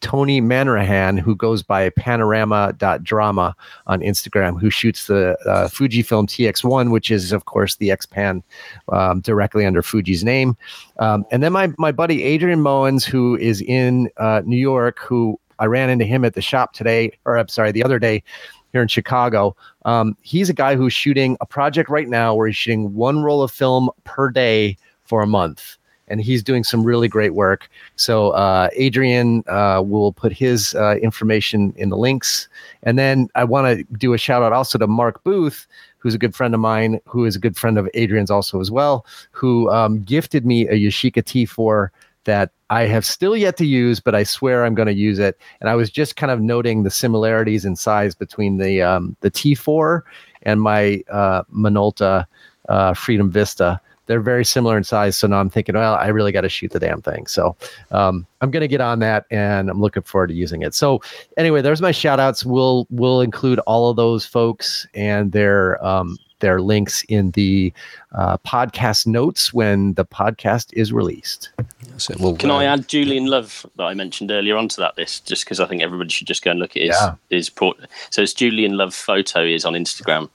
Tony Manrahan, who goes by panorama.drama on Instagram, who shoots the uh, Fujifilm TX1, which is, of course, the Xpan um, directly under Fuji's name. Um, and then my, my buddy Adrian Moens, who is in uh, New York, who I ran into him at the shop today, or I'm sorry, the other day here in Chicago. Um, he's a guy who's shooting a project right now where he's shooting one roll of film per day for a month. And he's doing some really great work. So uh, Adrian uh, will put his uh, information in the links, and then I want to do a shout out also to Mark Booth, who's a good friend of mine, who is a good friend of Adrian's also as well, who um, gifted me a Yashica T4 that I have still yet to use, but I swear I'm going to use it. And I was just kind of noting the similarities in size between the um, the T4 and my uh, Minolta uh, Freedom Vista. They're very similar in size, so now I'm thinking, well, I really got to shoot the damn thing. So um, I'm going to get on that, and I'm looking forward to using it. So anyway, there's my shout outs. We'll we'll include all of those folks and their um, their links in the uh, podcast notes when the podcast is released. So we'll, Can I uh, add Julian Love that I mentioned earlier onto that list, just because I think everybody should just go and look at his Yeah. his port. So it's Julian Love photo is on Instagram,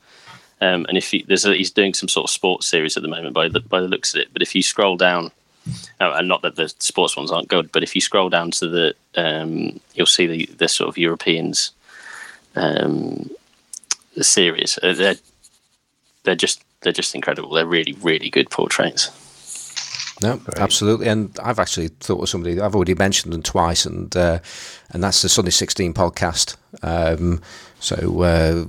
um, and if you, there's a, he's doing some sort of sports series at the moment by the by the looks of it. But if you scroll down, oh, and not that the sports ones aren't good, but if you scroll down to the, um, you'll see the the sort of Europeans, um, the series. Uh, they're they're just they're just incredible. They're really really good portraits. No, absolutely. And I've actually thought of somebody. I've already mentioned them twice, and uh, and that's the Sunday Sixteen podcast. Um, so uh,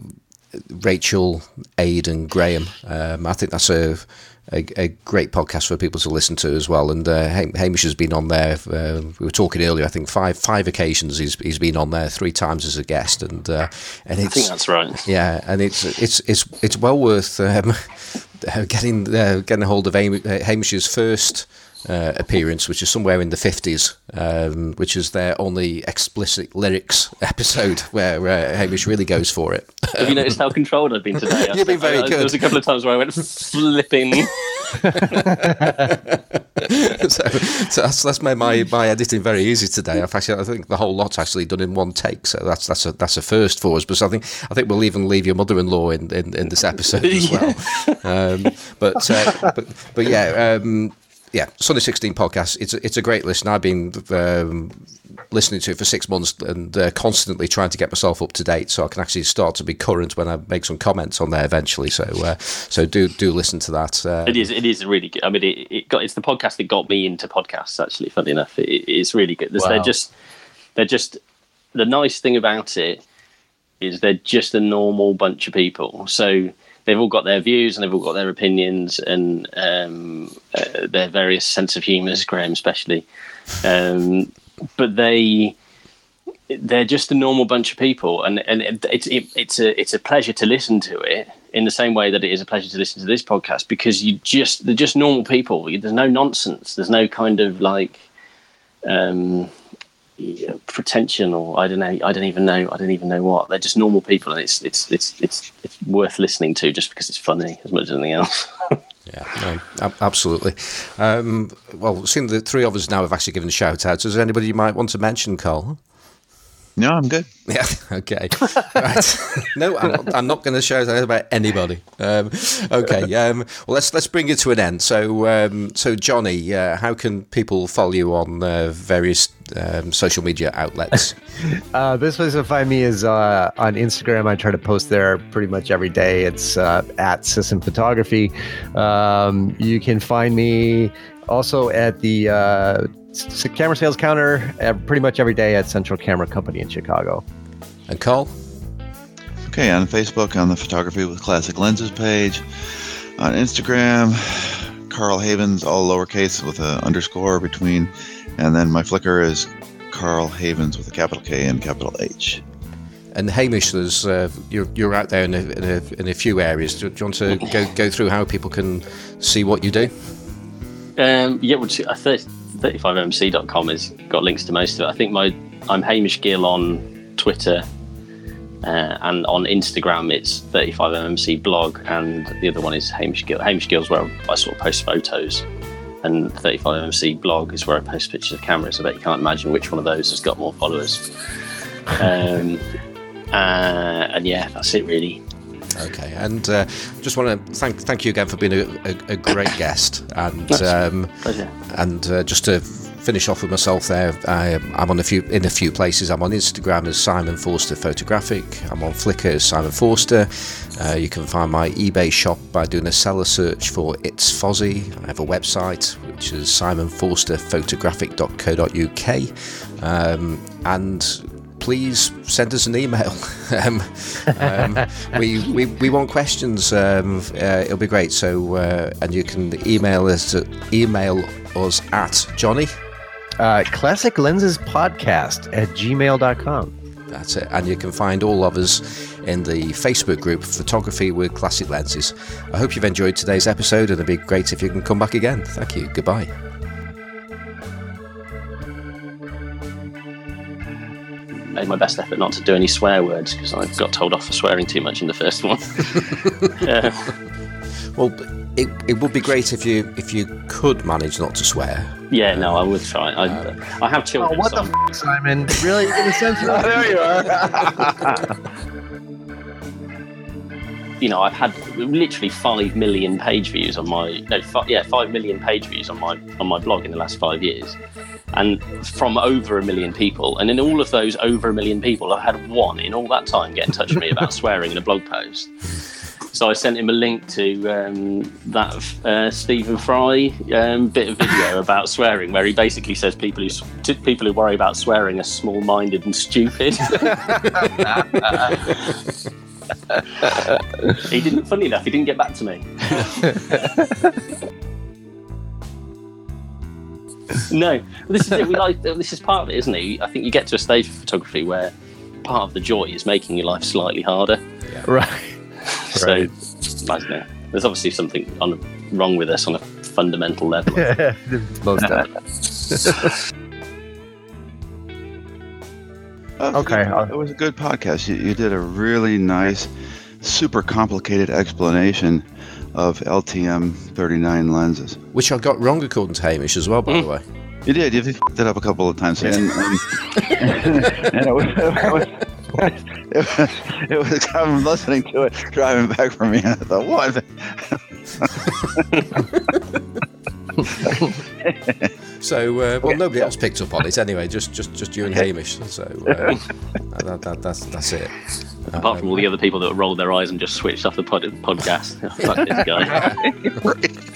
Rachel, Ade, and Graham. Um, I think that's a, a a great podcast for people to listen to as well. And uh, Hamish has been on there. Uh, we were talking earlier. I think five five occasions he's he's been on there. Three times as a guest, and uh, and I think that's right. yeah, and it's it's it's it's well worth um, getting uh, getting a hold of uh, Hamish's first uh, appearance, which is somewhere in the fifties, um, which is their only explicit lyrics episode where uh, Hamish really goes for it. Have you noticed how controlled I've been today? You've been very I- I- good. There was a couple of times where I went flipping. so, so that's that's made my, my editing very easy today. I've actually, I think the whole lot's actually done in one take, so that's that's a that's a first for us. But I think I think we'll even leave your mother-in-law in, in, in this episode as well. Um, but, uh, but but yeah. Um, yeah, Sunday 16 podcast. It's a, it's a great listen. I've been um, listening to it for six months and uh, constantly trying to get myself up to date so I can actually start to be current when I make some comments on there eventually. So uh, so do do listen to that. Uh, It is. It is really good. I mean, it, it got. It's the podcast that got me into podcasts. Actually, funny enough, it, it's really good. Wow. They're just. They're just. The nice thing about it is they're just a normal bunch of people. So they've all got their views and they've all got their opinions and um, uh, their various sense of humours. Graham, especially, um, but they they're just a normal bunch of people, and and it, it's it, it's a it's a pleasure to listen to it in the same way that it is a pleasure to listen to this podcast because you just they're just normal people. There's no nonsense. There's no kind of like um, pretension or I don't know. I don't even know. I don't even know what. They're just normal people, and it's it's it's it's it's worth listening to just because it's funny as much as anything else. Yeah, no, absolutely. Um, well, seeing the three of us now have actually given a shout outs, is there anybody you might want to mention, Carl? No, I'm good. Yeah. Okay. right. no, I'm not, I'm not going to share that about anybody. Um, okay. Um, well, let's let's bring it to an end. So, um, so Johnny, uh, how can people follow you on uh, various um, social media outlets? Uh, this place to find me is uh, on Instagram. I try to post there pretty much every day. It's uh, at System Photography. Um, you can find me also at the uh, s- camera sales counter uh, pretty much every day at Central Camera Company in Chicago. and Carl. Okay, on Facebook, on the Photography with Classic Lenses page, on Instagram, Carl Havens, all lowercase with an underscore between, and then my Flickr is Carl Havens with a capital K and capital H. And Hamish, there's uh, you're you're out there in a, in a, in a few areas. Do, do you want to go go through how people can see what you do? Um, yeah, well, I think 35mmc.com has got links to most of it. I think my I'm Hamish Gill on Twitter, uh, and on Instagram it's 35mmc blog, and the other one is Hamish Gill. Hamish Gill's where I sort of post photos, and 35mmc blog is where I post pictures of cameras. I bet you can't imagine which one of those has got more followers. Um, uh, and yeah, that's it really. Okay, and uh, just want to thank thank you again for being a, a, a great guest, and um, Pleasure. and uh, just to finish off with myself there, I, I'm on a few in a few places. I'm on Instagram as Simon Forster Photographic. I'm on Flickr as Simon Forster. Uh, you can find my eBay shop by doing a seller search for It's Fozzy. I have a website which is simonforsterphotographic.co.uk, um, and please send us an email. um, um, we, we we want questions. Um, uh, it'll be great. So uh, and you can email us to email us at Johnny. Uh, Classic Lenses Podcast at gmail.com. That's it. And you can find all of us in the Facebook group Photography with Classic Lenses. I hope you've enjoyed today's episode, and it'd be great if you can come back again. Thank you. Goodbye. Made my best effort not to do any swear words because I got told off for swearing too much in the first one. Uh, Well, it, it would be great if you if you could manage not to swear. yeah, no, I would try. I, I have children. Oh, what so the f- Simon? Really? You're going to censor that? there you are. you know, I've had literally five million page views on my no, fi- yeah, five million page views on my on my blog in the last five years, and from over a million people. And in all of those over a million people, I've had one in all that time get in touch with me about swearing in a blog post. So I sent him a link to um, that uh, Stephen Fry um, bit of video about swearing, where he basically says people who people who worry about swearing are small-minded and stupid. he didn't. Funny enough, he didn't get back to me. No, this is it. We like this is part of it, isn't it? I think you get to a stage of photography where part of the joy is making your life slightly harder. Right. So, I don't know. There's obviously something on, wrong with us on a fundamental level. Most definitely. Uh, okay, I'll- uh, It was a good podcast. You, you did a really nice, super complicated explanation of LTM 39 lenses. Which I got wrong according to Hamish as well, by the way. You did. You fucked it up a couple of times, and, um, and it was. It was it was, it was I'm listening to it driving back from me. And I thought, what? So, uh, well, nobody else picked up on it anyway. Just, just, just you and Hamish. So uh, that, that, that's that's it. Apart from all the other people that rolled their eyes and just switched off the pod- podcast. Fuck this guy. Right.